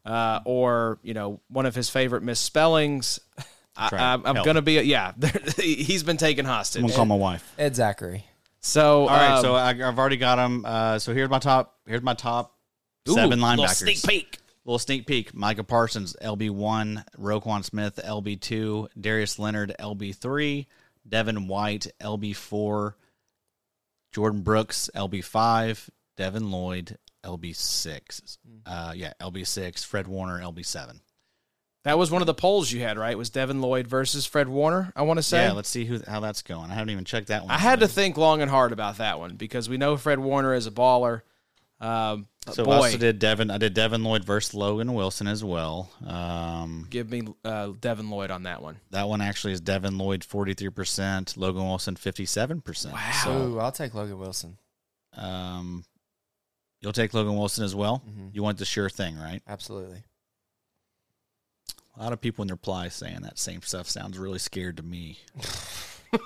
A: uh, or you know one of his favorite misspellings, I, I'm, I'm gonna be yeah. he's been taken hostage.
B: I'm gonna call my wife.
C: Ed Zachary.
A: So
B: All right,
A: um,
B: so I, I've already got him. Uh, so here's my top. Here's my top
A: ooh,
B: seven
A: little sneak peek.
B: Little sneak peek. Micah Parsons, LB one. Roquan Smith, LB two. Darius Leonard, LB three. Devin White, LB four. Jordyn Brooks, LB five. Devin Lloyd, LB six. Uh, yeah, LB six. Fred Warner, LB seven.
A: That was one of the polls you had, right? Was Devin Lloyd versus Fred Warner? I want to say.
B: Yeah, let's see who how that's going. I haven't even checked that one.
A: I had to think long and hard about that one because we know Fred Warner is a baller. Um, but
B: So I also did Devin. I did Devin Lloyd versus Logan Wilson as well. Um,
A: give me uh, Devin Lloyd on that one.
B: That one actually is Devin Lloyd forty three percent, Logan Wilson fifty seven percent. Wow. So
C: Ooh, I'll take Logan Wilson.
B: um, you'll take Logan Wilson as well.
C: Mhm.
B: You want the sure thing, right?
C: Absolutely.
B: A lot of people in their reply saying that same stuff sounds really scared to me.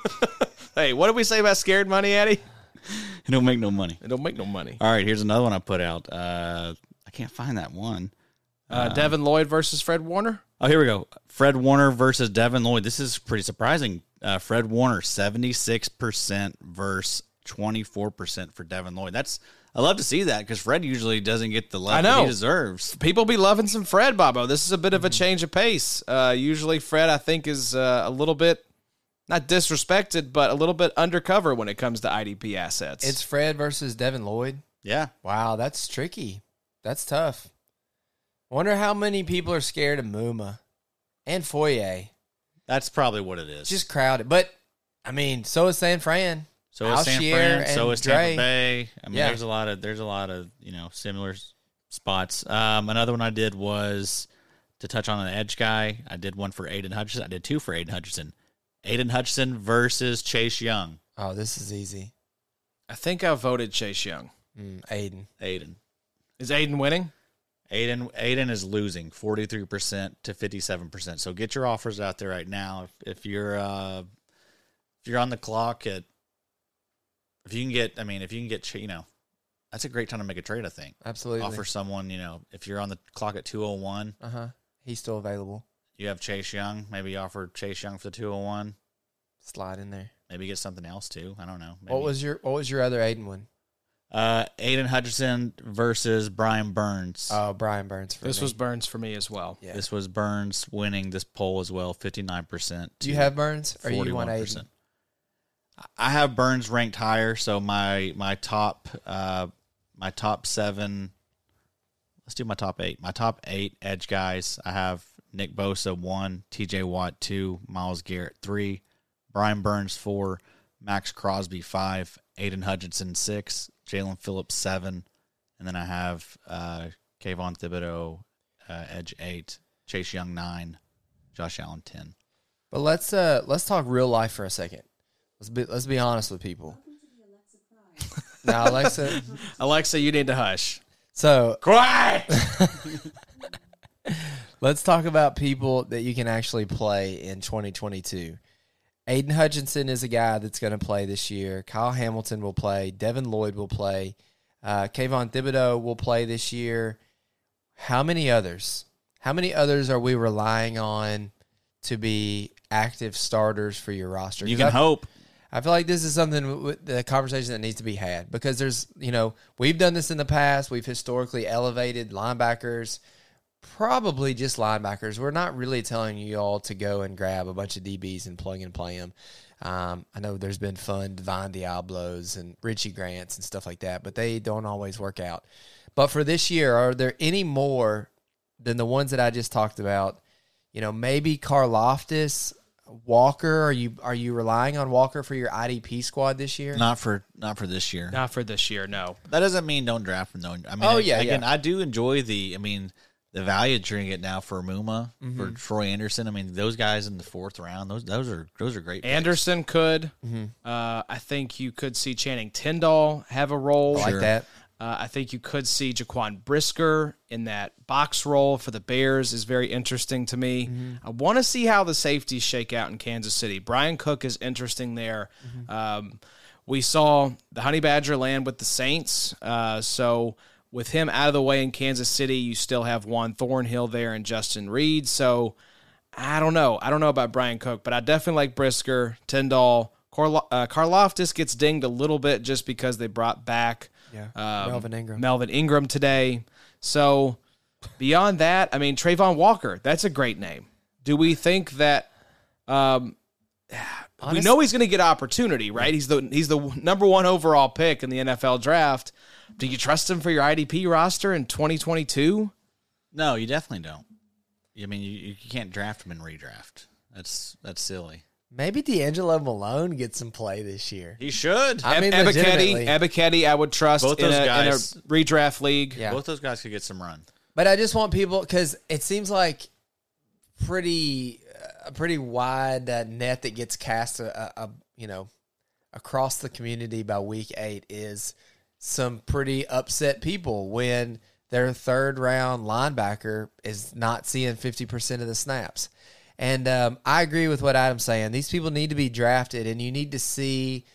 A: Hey, what did we say about scared money, Eddie?
B: It don't make no money.
A: It don't make no money.
B: All right, here's another one I put out. Uh, I can't find that one.
A: Uh, Devin Lloyd versus Fred Warner.
B: Oh, here we go. Fred Warner versus Devin Lloyd. This is pretty surprising. Uh, Fred Warner, 76% versus 24% for Devin Lloyd. That's I love to see that because Fred usually doesn't get the love
A: I
B: that
A: know.
B: he deserves.
A: People be loving some Fred, Bobo. This is a bit of a change of pace. Uh, usually, Fred, I think, is uh, a little bit not disrespected, but a little bit undercover when it comes to IDP assets.
C: It's Fred versus Devin Lloyd.
B: Yeah.
C: Wow, that's tricky. That's tough. Wonder how many people are scared of Muma and Foyer.
B: That's probably what it is.
C: Just crowded. But I mean, so is San Fran.
B: so is San
C: Alshier
B: Fran, so is
C: Dre.
B: Tampa Bay. I mean,
C: Yeah.
B: there's a lot of there's a lot of you know similar spots. Um, another one I did was to touch on an edge guy. I did one for Aidan Hutchinson. I did two for Aidan Hutchinson. Aidan Hutchinson versus Chase Young.
C: Oh, this is easy.
A: I think I voted Chase Young.
C: Mm, Aidan.
B: Aidan.
A: Is Aidan winning?
B: Aidan Aidan is losing 43% to 57%. So get your offers out there right now. If, if you're uh if you're on the clock at if you can get I mean if you can get you know that's a great time to make a trade I think.
C: Absolutely.
B: Offer someone, you know, if you're on the clock at 201,
C: Uh huh. He's still available.
B: You have Chase Young, maybe offer Chase Young for the 201,
C: Slide in there.
B: maybe get something else too. I don't know. Maybe.
C: What was your What was your other Aidan one?
B: uh Aidan Hutchinson versus Brian Burns.
C: Oh, Brian Burns. For
A: This
C: me.
A: was Burns for me as well.
C: Yeah.
B: This was Burns winning this poll as well, 59%.
C: Do you have Burns or you want
B: 41%.
C: Aidan?
B: I have Burns ranked higher, so my my top uh my top seven. Let's do my top eight. My top eight edge guys. I have Nick Bosa one, T.J. Watt two, Myles Garrett three, Brian Burns four, Maxx Crosby five, Aidan Hutchinson six, Jaelan Phillips seven, and then I have uh Kayvon Thibodeaux uh, edge eight, Chase Young nine, Josh Allen ten.
C: But let's uh let's talk real life for a second. Let's be let's be honest with people. now, Alexa.
A: Alexa, you need to hush.
C: So
A: Quiet.
C: let's talk about people that you can actually play in 2022. Aidan Hutchinson is a guy that's going to play this year. Kyle Hamilton will play. Devin Lloyd will play. Uh, Kayvon Thibodeaux will play this year. How many others? How many others are we relying on to be active starters for your roster?
B: You can
C: I-
B: hope.
C: I feel like this is something the conversation that needs to be had because there's you know we've done this in the past. We've historically elevated linebackers, probably just linebackers. We're not really telling you all to go and grab a bunch of DBs and plug and play them. Um, I know there's been fun Divine Deablos and Richie Grants and stuff like that, but they don't always work out. But for this year, are there any more than the ones that I just talked about? You know, maybe Karlaftis, Walker. Are you are you relying on Walker for your IDP squad this year?
B: Not for not for this year.
A: Not for this year, no.
B: That doesn't mean don't draft him though. I mean,
C: Oh, yeah,
B: again,
C: yeah.
B: I do enjoy the. I mean, the value trinket now for Muma
C: Mm-hmm.
B: for Troy Andersen. I mean, those guys in the fourth round, those those are those are great. picks.
A: Andersen could.
C: Mm-hmm.
A: Uh, I think you could see Channing Tindall have a role.
C: I like that.
A: Uh, I think you could see Jaquan Brisker in that box role for the Bears is very interesting to me.
C: Mm-hmm.
A: I want to see how the safeties shake out in Kansas City. Bryan Cook is interesting there.
C: Mm-hmm.
A: Um, we saw the Honey Badger land with the Saints. Uh, so with him out of the way in Kansas City, you still have Juan Thornhill there and Justin Reid. So I don't know. I don't know about Bryan Cook, but I definitely like Brisker, Tindall. Carlo- uh, Karlaftis gets dinged a little bit just because they brought back
C: Yeah,
A: um,
C: Melvin Ingram.
A: Melvin Ingram today. So beyond that, I mean Travon Walker, that's a great name. Do we think that um we know he's going to get opportunity, right? He's the he's the number 1 overall pick in the NFL draft. Do you trust him for your IDP roster in 2022?
B: No, you definitely don't. I mean, you, you can't draft him in redraft. That's that's silly.
C: Maybe DeAngelo Malone gets some play this year.
B: He should.
C: I mean,
A: Ebiketie,
C: legitimately.
A: I would trust
B: Both
A: in,
B: those
A: a, in a redraft league.
C: Yeah.
B: Both those guys could get some run.
C: But I just want people because it seems like pretty a pretty wide uh, net that gets cast a, a, a you know across the community by week eight is some pretty upset people when their third round linebacker is not seeing 50% of the snaps. And um, I agree with what Adam's saying. These people need to be drafted, and you need to see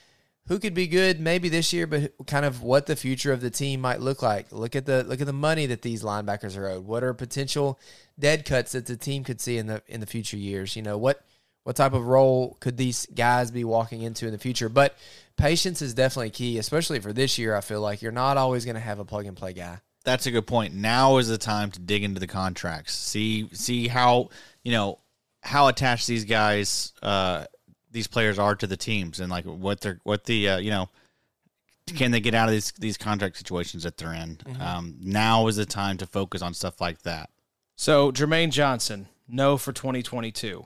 C: who could be good maybe this year, but kind of what the future of the team might look like. Look at the look at the money that these linebackers are owed. What are potential dead cuts that the team could see in the in the future years? You know what what type of role could these guys be walking into in the future? But patience is definitely key, especially for this year. I feel like you're not always going to have a plug and play guy.
B: That's a good point. Now is the time to dig into the contracts. See see how you know how attached these guys, uh, these players are to the teams, and like what they're what the uh, you know can they get out of these these contract situations that they're in. Um, now is the time to focus on stuff like that.
A: So Jermaine Johnson, no for 2022.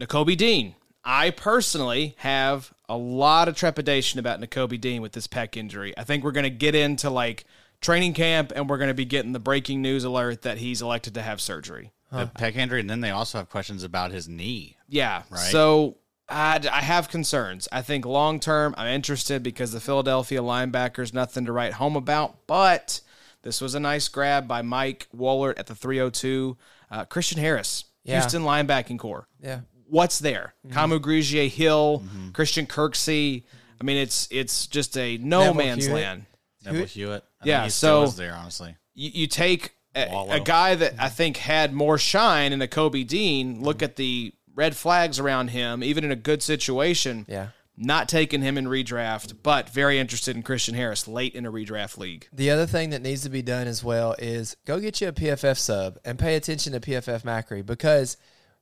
A: Nakobe Dean. I personally have a lot of trepidation about Nakobe Dean with this pec injury. I think we're going to get into like training camp and we're going to be getting the breaking news alert that he's elected to have surgery.
B: The pec injury, and then they also have questions about his knee.
A: Yeah.
B: Right.
A: So I, I have concerns. I think long term, I'm interested because the Philadelphia linebackers nothing to write home about, but This was a nice grab by Mike Woellert at the 302. Uh, Christian Harris,
C: Yeah.
A: Houston linebacking core.
C: Yeah.
A: What's there?
C: Mm-hmm.
A: Kamu Grugier, Hill, mm-hmm. Christian Kirksey. I mean, it's it's just a no
C: Neville
A: man's
C: Hewitt.
A: land.
B: Neville Hewitt. I
A: Yeah,
B: still
A: so-
B: there honestly.
A: you, you take a, a guy that I mm-hmm. think had more shine in a Kobe Dean. Look mm-hmm. at the red flags around him, even in a good situation.
C: Yeah.
A: Not taking him in redraft, but very interested in Christian Harris late in a redraft league.
C: The other thing that needs to be done as well is go get you a PFF sub and pay attention to PFF Macri because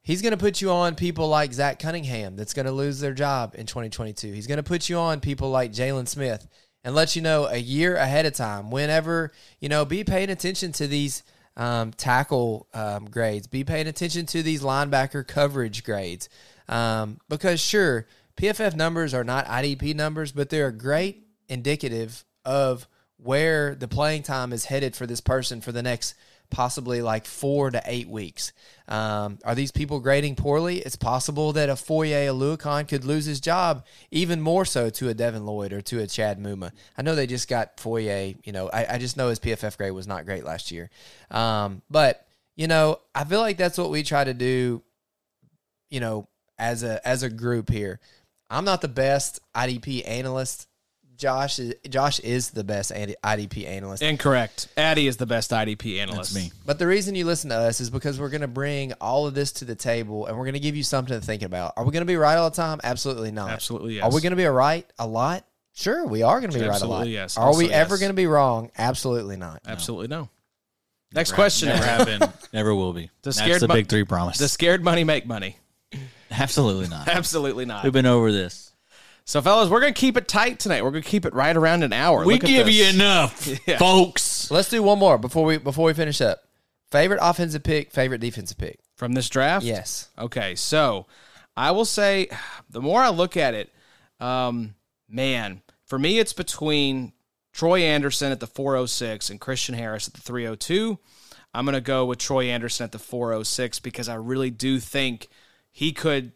C: he's going to put you on people like Zach Cunningham that's going to lose their job in 2022. He's going to put you on people like Jaylon Smith and let you know a year ahead of time. Whenever you know, be paying attention to these um, tackle um, grades. Be paying attention to these linebacker coverage grades um, because sure, PFF numbers are not IDP numbers, but they're a great indicative of where the playing time is headed for this person for the next possibly like four to eight weeks. Um, are these people grading poorly? It's possible that a Foye Oluokun could lose his job even more so to a Devin Lloyd or to a Chad Muma. I know they just got Foyer. you know, I, I just know his PFF grade was not great last year. Um, but, you know, I feel like that's what we try to do, you know, as a as a group here. I'm not the best IDP analyst. Josh is Josh is the best IDP analyst.
A: Incorrect. Addy is the best IDP analyst.
B: That's me.
C: But the reason you listen to us is because we're going to bring all of this to the table and we're going to give you something to think about. Are we going to be right all the time? Absolutely not.
A: Absolutely yes.
C: Are we going to be right a lot? Sure, we are going to be right a lot.
A: Yes.
C: Are
A: Also
C: we ever
A: yes.
C: going to be wrong? Absolutely not.
A: Absolutely no. Next
B: Never-
A: question.
B: Never have been. Never will be.
A: Does
B: That's
A: scared
B: the
A: mo-
B: big three promise.
A: Does scared money make money?
B: Absolutely not.
A: Absolutely not.
B: We've been over this.
A: So, fellas, we're going to keep it tight tonight. We're going to keep it right around an hour.
B: We
A: Look at
B: give
A: this.
B: you enough,
A: Yeah.
B: folks.
C: Let's do one more before we before we finish up. Favorite offensive pick, favorite defensive pick.
A: from this draft.
C: Yes.
A: Okay, so I will say, the more I look at it, um, man, for me, it's between Troy Andersen at the 406 and Christian Harris at the 302. I'm going to go with Troy Andersen at the 406 because I really do think he could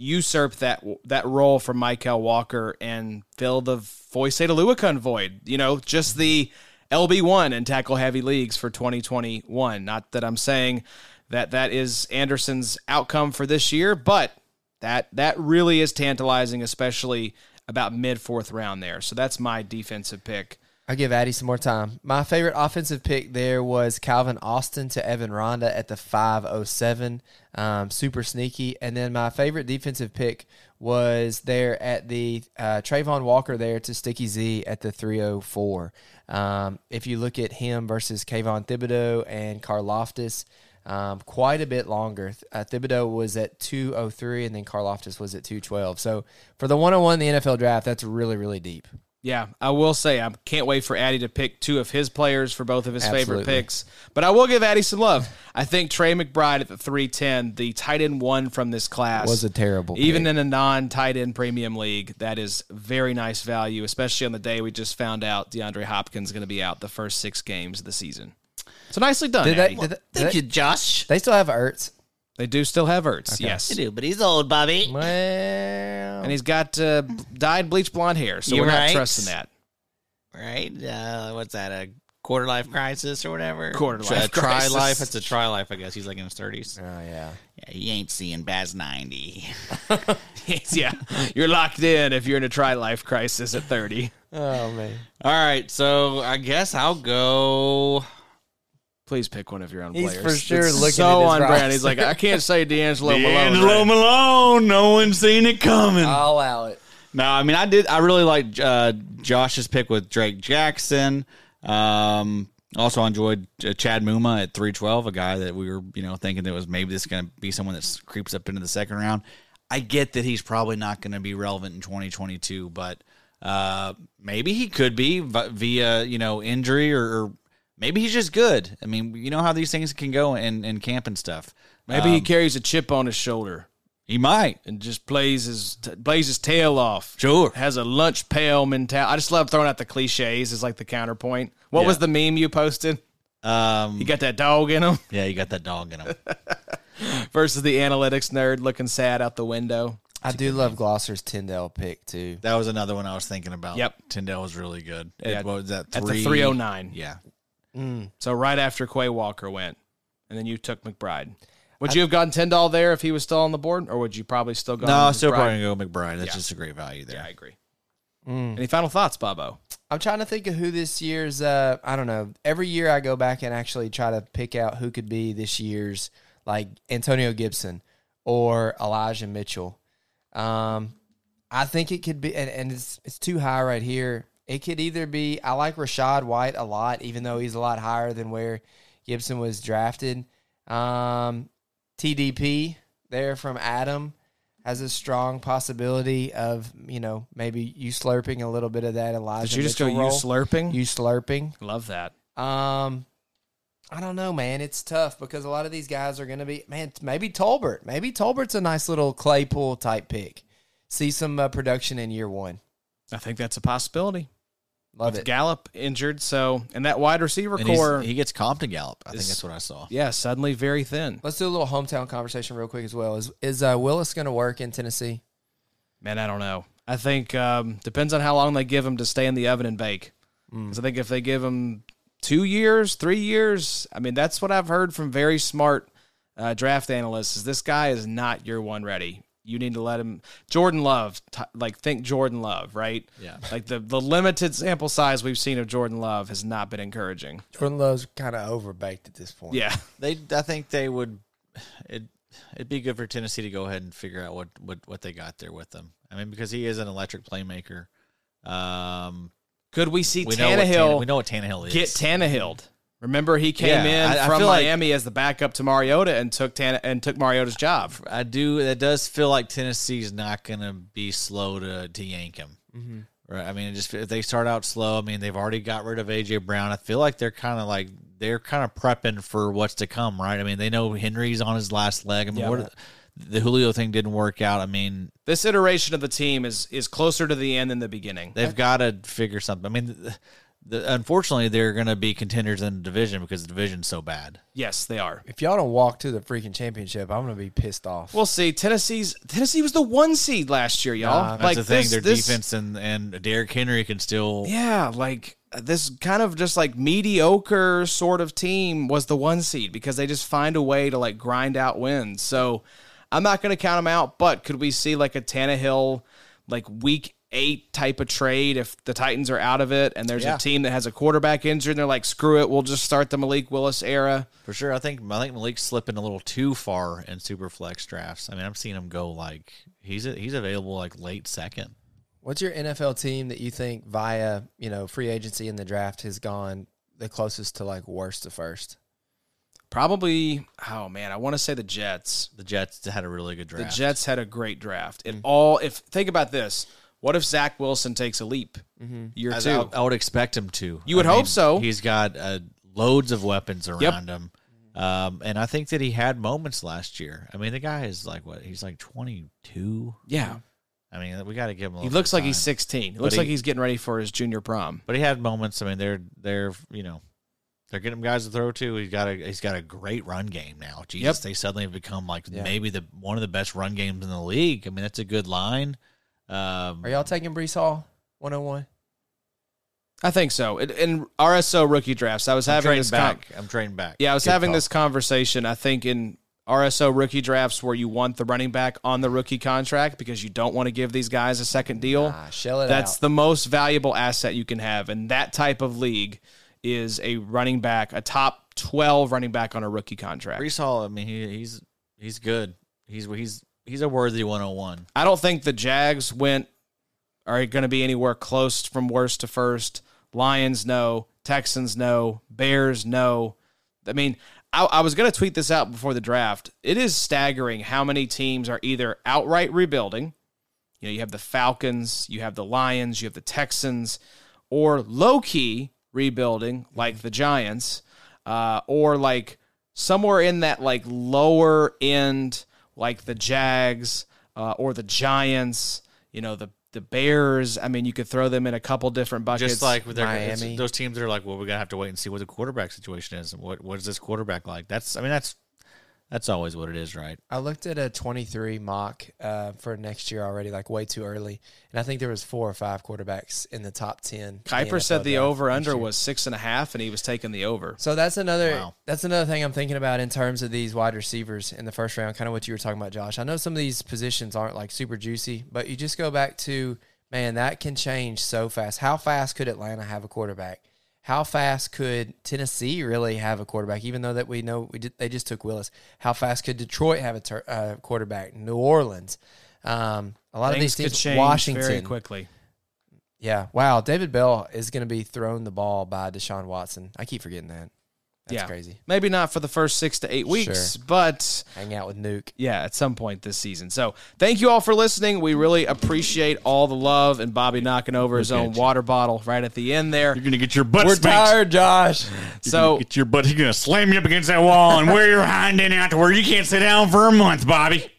A: usurp that that role from Mykal Walker and fill the Foye Oluokun void. You know, just the LB1 and tackle heavy leagues for 2021. Not that I'm saying that that is Andersen's outcome for this year, but that that really is tantalizing, especially about mid fourth round there. So that's my defensive pick.
C: I'll give Addy some more time. My favorite offensive pick there was Calvin Austin to Evan Ronda at the 507. Um, super sneaky. And then my favorite defensive pick was there at the uh, Travon Walker there to Sticky Z at the 304. Um, if you look at him versus Kayvon Thibodeaux and Karlaftis, um, quite a bit longer. Uh, Thibodeaux was at 203 and then Karlaftis was at 212. So for the 101 in the NFL draft, that's really, really deep.
A: Yeah, I will say I can't wait for Addy to pick two of his players for both of his favorite picks. But I will give Addy some love. I think Trey McBride at the 310, the tight end one from this class,
C: Was a terrible
A: Even
C: pick.
A: in a non tight end premium league, that is very nice value, especially on the day we just found out DeAndre Hopkins is going to be out the first six games of the season. So nicely done,
C: Did they,
A: Addy.
C: did they, did they,
B: Josh.
C: they still have Ertz?
A: They do still have Ertz, yes.
B: They do, but he's old, Bobby.
C: Well,
A: And he's got uh, dyed bleach blonde hair, so
B: You're
A: we're not trusting that.
B: Right? Uh, what's that? A quarter life crisis or whatever?
A: Quarter
B: Tri-
A: life
B: tri
A: crisis.
B: life. That's a tri life, I guess. He's like in his 30s.
C: oh yeah.
B: Yeah, he ain't seeing Baz 90.
A: yeah, you're locked in if you're in a tri life crisis at 30.
C: Oh man.
B: All right, so I guess I'll go.
A: Please pick one of your own
C: He's
A: players.
C: for sure
A: It's
C: looking
A: so
C: at his
A: on brand. He's like, I can't say DeAngelo Malone.
B: DeAngelo
A: right?
B: Malone. No one's seen it coming.
C: I'll allow it.
B: No, I mean I did. I really like uh, Josh's pick with Drake Jackson. Um, also enjoyed uh, Chad Muma at three twelve, a guy that we were you know thinking that was maybe this going to be someone that creeps up into the second round. I get that he's probably not going to be relevant in twenty twenty two, but uh, maybe he could be vi- via you know injury or, or maybe he's just good. I mean, you know how these things can go in, in camp and stuff.
A: Maybe he
B: Um,
A: carries a chip on his shoulder
B: he might.
A: and just plays his t- plays his tail off.
B: Sure.
A: Has a lunch pail mentality. I just love throwing out the cliches as like the counterpoint. What
B: Yeah.
A: was the meme you posted?
B: Um,
A: You got that dog in him
B: yeah, you got that dog in him.
A: versus the analytics nerd looking sad out the window.
C: I do love Glosser's Tindall pick too.
B: That was another one I was thinking about.
A: Yep.
B: Tindall was really good.
A: Yeah,
B: At, what was that?
A: at the 309.
B: Yeah.
A: So right after Quay Walker went, and then you took McBride. Would you have gotten Tindall there if he was still on the board, or would you probably still go?
B: No,
A: with
B: still probably gonna go McBride. That's
A: Yeah.
B: just a great value there.
A: Yeah, I agree. Any final thoughts, Bobo?
C: I'm trying to think of who this year's. Uh, I don't know. Every year I go back and actually try to pick out who could be this year's like Antonio Gibson or Elijah Mitchell. Um, I think it could be, and, and it's it's too high right here. It could either be. I like Rachaad White a lot, even though he's a lot higher than where Gibson was drafted. Um, TDP there from Adam has a strong possibility of you know maybe you slurping a little bit of that Elijah.
A: Did you just
C: Mitchell
A: go
C: role.
A: you slurping?
C: You slurping.
A: Love that.
C: Um, I don't know, man. It's tough because a lot of these guys are going to be man. Maybe Tolbert. Maybe Tolbert's a nice little Claypool type pick. See some uh, production in year one.
A: I think that's a possibility.
C: Love
A: With
C: it.
A: Gallup injured, so and that wide receiver
B: And
A: core,
B: he gets comped to Gallup. I think that's what I saw.
A: yeah, suddenly very thin.
C: Let's do a little hometown conversation real quick as well. Is is uh, Willis going to work in Tennessee?
A: Man, I don't know. I think um, depends on how long they give him to stay in the oven and bake.
C: Mm.
A: 'Cause I think if they give him two years, three years, I mean that's what I've heard from very smart uh, draft analysts. Is this guy is not year one ready. You need to let him. Jordan Love, t- like think Jordan Love, right?
B: Yeah.
A: Like the the limited sample size we've seen of Jordan Love has not been encouraging.
C: Jordan Love's kind of overbaked at this point.
A: Yeah.
B: They, I think they would. It, it'd be good for Tennessee to go ahead and figure out what, what, what they got there with them. I mean, because he is an electric playmaker. Um,
A: Could we see
B: we know what
A: Tannehill
B: we know what Tannehill is.
A: get Tannehill? Remember, he came
B: Yeah,
A: in
B: I- I
A: from
B: like-
A: Miami as the backup to Mariota and took Tan- and took Mariota's job.
B: I do. That does feel like Tennessee's not going to be slow to to yank him.
A: Mm-hmm.
B: Right. I mean, just if they start out slow, I mean, they've already got rid of AJ Brown. I feel like they're kind of like they're kind of prepping for what's to come. Right. I mean, they know Henry's on his last leg. I mean,
A: Yeah.
B: what, the Julio thing didn't work out. I mean,
A: This iteration of the team is is closer to the end than the beginning.
B: they've got to figure something. I mean, the, the, unfortunately, they're going to be contenders in the division because the division's so bad.
A: Yes, they are.
C: If y'all don't walk to the freaking championship, I'm going to be pissed off.
A: We'll see. Tennessee's Tennessee was the one seed last year, y'all.
C: Nah,
B: That's
A: like
B: the thing.
A: this-
B: Their
A: this-
B: defense and and Derrick Henry can still.
A: Yeah, like this kind of just like mediocre sort of team was the one seed because they just find a way to like grind out wins. So I'm not going to count them out, but could we see like a Tannehill like week eight type of trade if the Titans are out of it and there's
B: Yeah.
A: a team that has a quarterback injury and they're like, screw it, we'll just start the Malik Willis era.
B: For sure, I think I think Malik's slipping a little too far in super flex drafts. I mean, I'm seeing him go like he's he's available like late second.
C: What's your NFL team that you think via you know free agency in the draft has gone the closest to like worst to first?
A: Probably, oh man, I want to say the Jets.
B: The Jets had a really good draft. The.
A: Jets had a great draft. It mm-hmm. all, if think about this, what if Zach Wilson takes a leap year
B: As
A: two?
B: I, I would expect him to.
A: You would
B: I
A: hope so.
B: He's got uh, loads of weapons around
A: Yep.
B: him, um, and I think that he had moments last year. I mean, the guy is like what? He's like 22.
A: yeah,
B: I mean, we got to give him. A
A: he looks
B: bit of
A: like he's 16. He
B: But
A: looks
B: he-
A: like he's getting ready for his junior prom.
B: but he had moments. I mean, they're they're you know they're getting guys to throw to. He's got a he's got a great run game now. Jesus,
A: Yep.
B: they suddenly have become like
C: Yeah.
B: maybe the one of the best run games in the league. I mean, that's a good line. Um,
C: Are y'all taking Breece Hall 101?
A: I think so. In, in RSO rookie drafts, I was
B: I'm
A: having
B: trading
A: this con-
B: back. I'm trading back.
A: yeah, I was
C: Good
A: having
C: call.
A: this conversation. I think in RSO rookie drafts where you want the running back on the rookie contract because you don't want to give these guys a second deal.
C: Ah, shell it
A: That's
C: out.
A: the most valuable asset you can have. And that type of league is a running back, a top 12 running back on a rookie contract.
B: Breece Hall. I mean, he, he's he's good. He's he's he's a worthy 101.
A: I don't think the Jags went are going to be anywhere close from worst to first. Lions no, Texans no, Bears no. I mean, I, I was going to tweet this out before the draft. It is staggering how many teams are either outright rebuilding. You know, you have the Falcons, you have the Lions, you have the Texans, or low key rebuilding like the Giants, uh, or like somewhere in that like lower end, like the Jags uh, or the Giants. You know, the the Bears. I mean, you could throw them in a couple different buckets.
B: Just like with
C: Miami.
B: those teams that are like, well, we're gonna have to wait and see what the quarterback situation is. What what is this quarterback like? That's I mean that's That's always what it is, right?
C: I looked at a 23 mock uh, for next year already, like way too early, and I think there was four or five quarterbacks in the top 10. in
A: Kiper said the over under was six and a half, and he was taking the over.
C: So that's another
B: Wow.
C: that's another thing I'm thinking about in terms of these wide receivers in the first round. Kind of what you were talking about, Josh. I know some of these positions aren't like super juicy, but you just go back to man, that can change so fast. How fast could Atlanta have a quarterback? How fast could Tennessee really have a quarterback? Even though that we know we did, they just took Willis. How fast could Detroit have a tur uh, quarterback? New Orleans. Um, a lot of these teams. Washington.
A: very quickly.
C: Yeah. Wow. David Bell is going to be thrown the ball by Deshaun Watson. I keep forgetting that. That's
A: yeah,
C: crazy.
A: Maybe not for the first six to eight weeks, but
C: Hang out with Nuke.
A: yeah, at some point this season. So thank you all for listening. We really appreciate all the love and Bobby knocking over his own
B: you.
A: water bottle right at the end there.
B: You're gonna get your butt
C: We're
B: spanked.
C: tired, Josh.
B: You're
A: So
B: get your butt. He's gonna slam you up against that wall and wear your hind end out to where you can't sit down for a month, Bobby.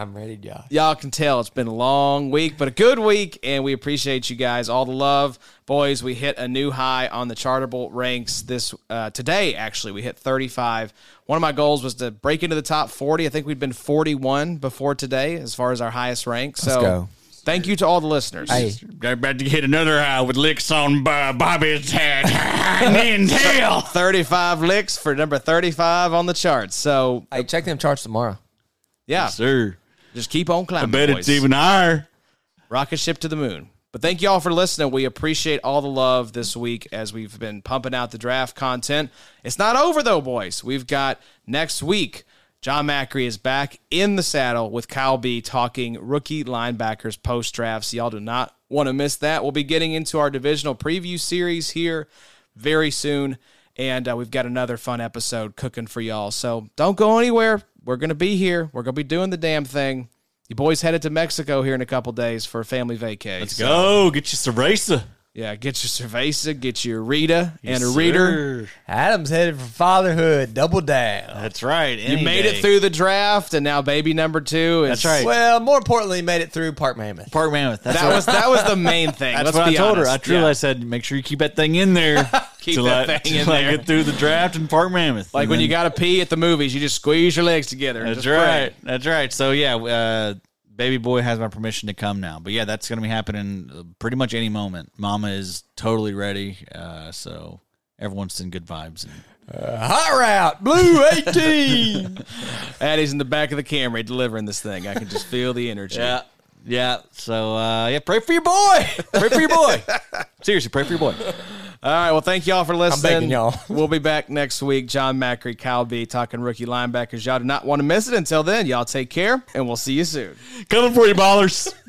C: I'm ready, Josh.
A: y'all can tell it's been a long week, but a good week, and we appreciate you guys. All the love, boys. We hit a new high on the Chartable ranks this uh, today. Actually, we hit 35. One of my goals was to break into the top 40. I think we'd been 41 before today, as far as our highest rank. So,
C: go.
A: thank you to all the listeners.
C: Hey,
B: They're about to hit another high with licks on Bobby's head hind end tail.
A: 35 licks for number 35 on the charts. So,
C: hey, check them charts tomorrow.
A: yeah,
B: Sir,
A: just keep on climbing.
B: I bet
A: boys.
B: it's even higher.
A: rocket ship to the moon. But thank you all for listening. We appreciate all the love this week as we've been pumping out the draft content. It's not over though, boys. We've got next week. Jon Macri is back in the saddle with Kyle B talking rookie linebackers post drafts. Y'all do not want to miss that. We'll be getting into our divisional preview series here very soon. And uh, we've got another fun episode cooking for y'all. So don't go anywhere. We're going to be here. We're going to be doing the damn thing. You boys headed to Mexico here in a couple days for a family vacay.
B: Let's
A: So,
B: go. Get your cerveza.
A: Yeah, get your cerveza, get your Rita and a reader.
B: Sir.
C: Adam's headed for fatherhood. Double down.
B: That's right.
A: You made it through the draft, and now baby number two is
B: That's right.
C: Well, more importantly, made it through Park Mammoth.
B: Park Mammoth. That's
A: That
B: what,
A: was that was the main thing.
B: that's
A: Let's
B: what I
A: be
B: told her. I truly
A: Yeah.
B: I said, make sure you keep that thing in there.
A: Keep
B: till
A: that
B: I,
A: thing in
B: till I
A: there.
B: get through the draft and Park Mammoth.
A: like
B: And
A: when you got to pee at the movies, you just squeeze your legs together.
B: That's
A: just pray.
B: right. That's right. So yeah, uh, baby boy has my permission to come now. But yeah, that's going to be happening uh, pretty much any moment. Mama is totally ready. Uh, so everyone's in good vibes. And
C: Hot route, blue 18.
A: Addie's in the back of the Camry delivering this thing. I can just feel the energy.
B: yeah, yeah. So uh, yeah, pray for your boy. Pray for your boy. Seriously, pray for your boy.
A: All right. Well, thank y'all for listening.
C: begging y'all.
A: we'll be back next week. Jon Macri, Kyle B, talking rookie linebackers. Y'all do not want to miss it. Until then, y'all take care, and we'll see you soon.
B: Coming for you, ballers.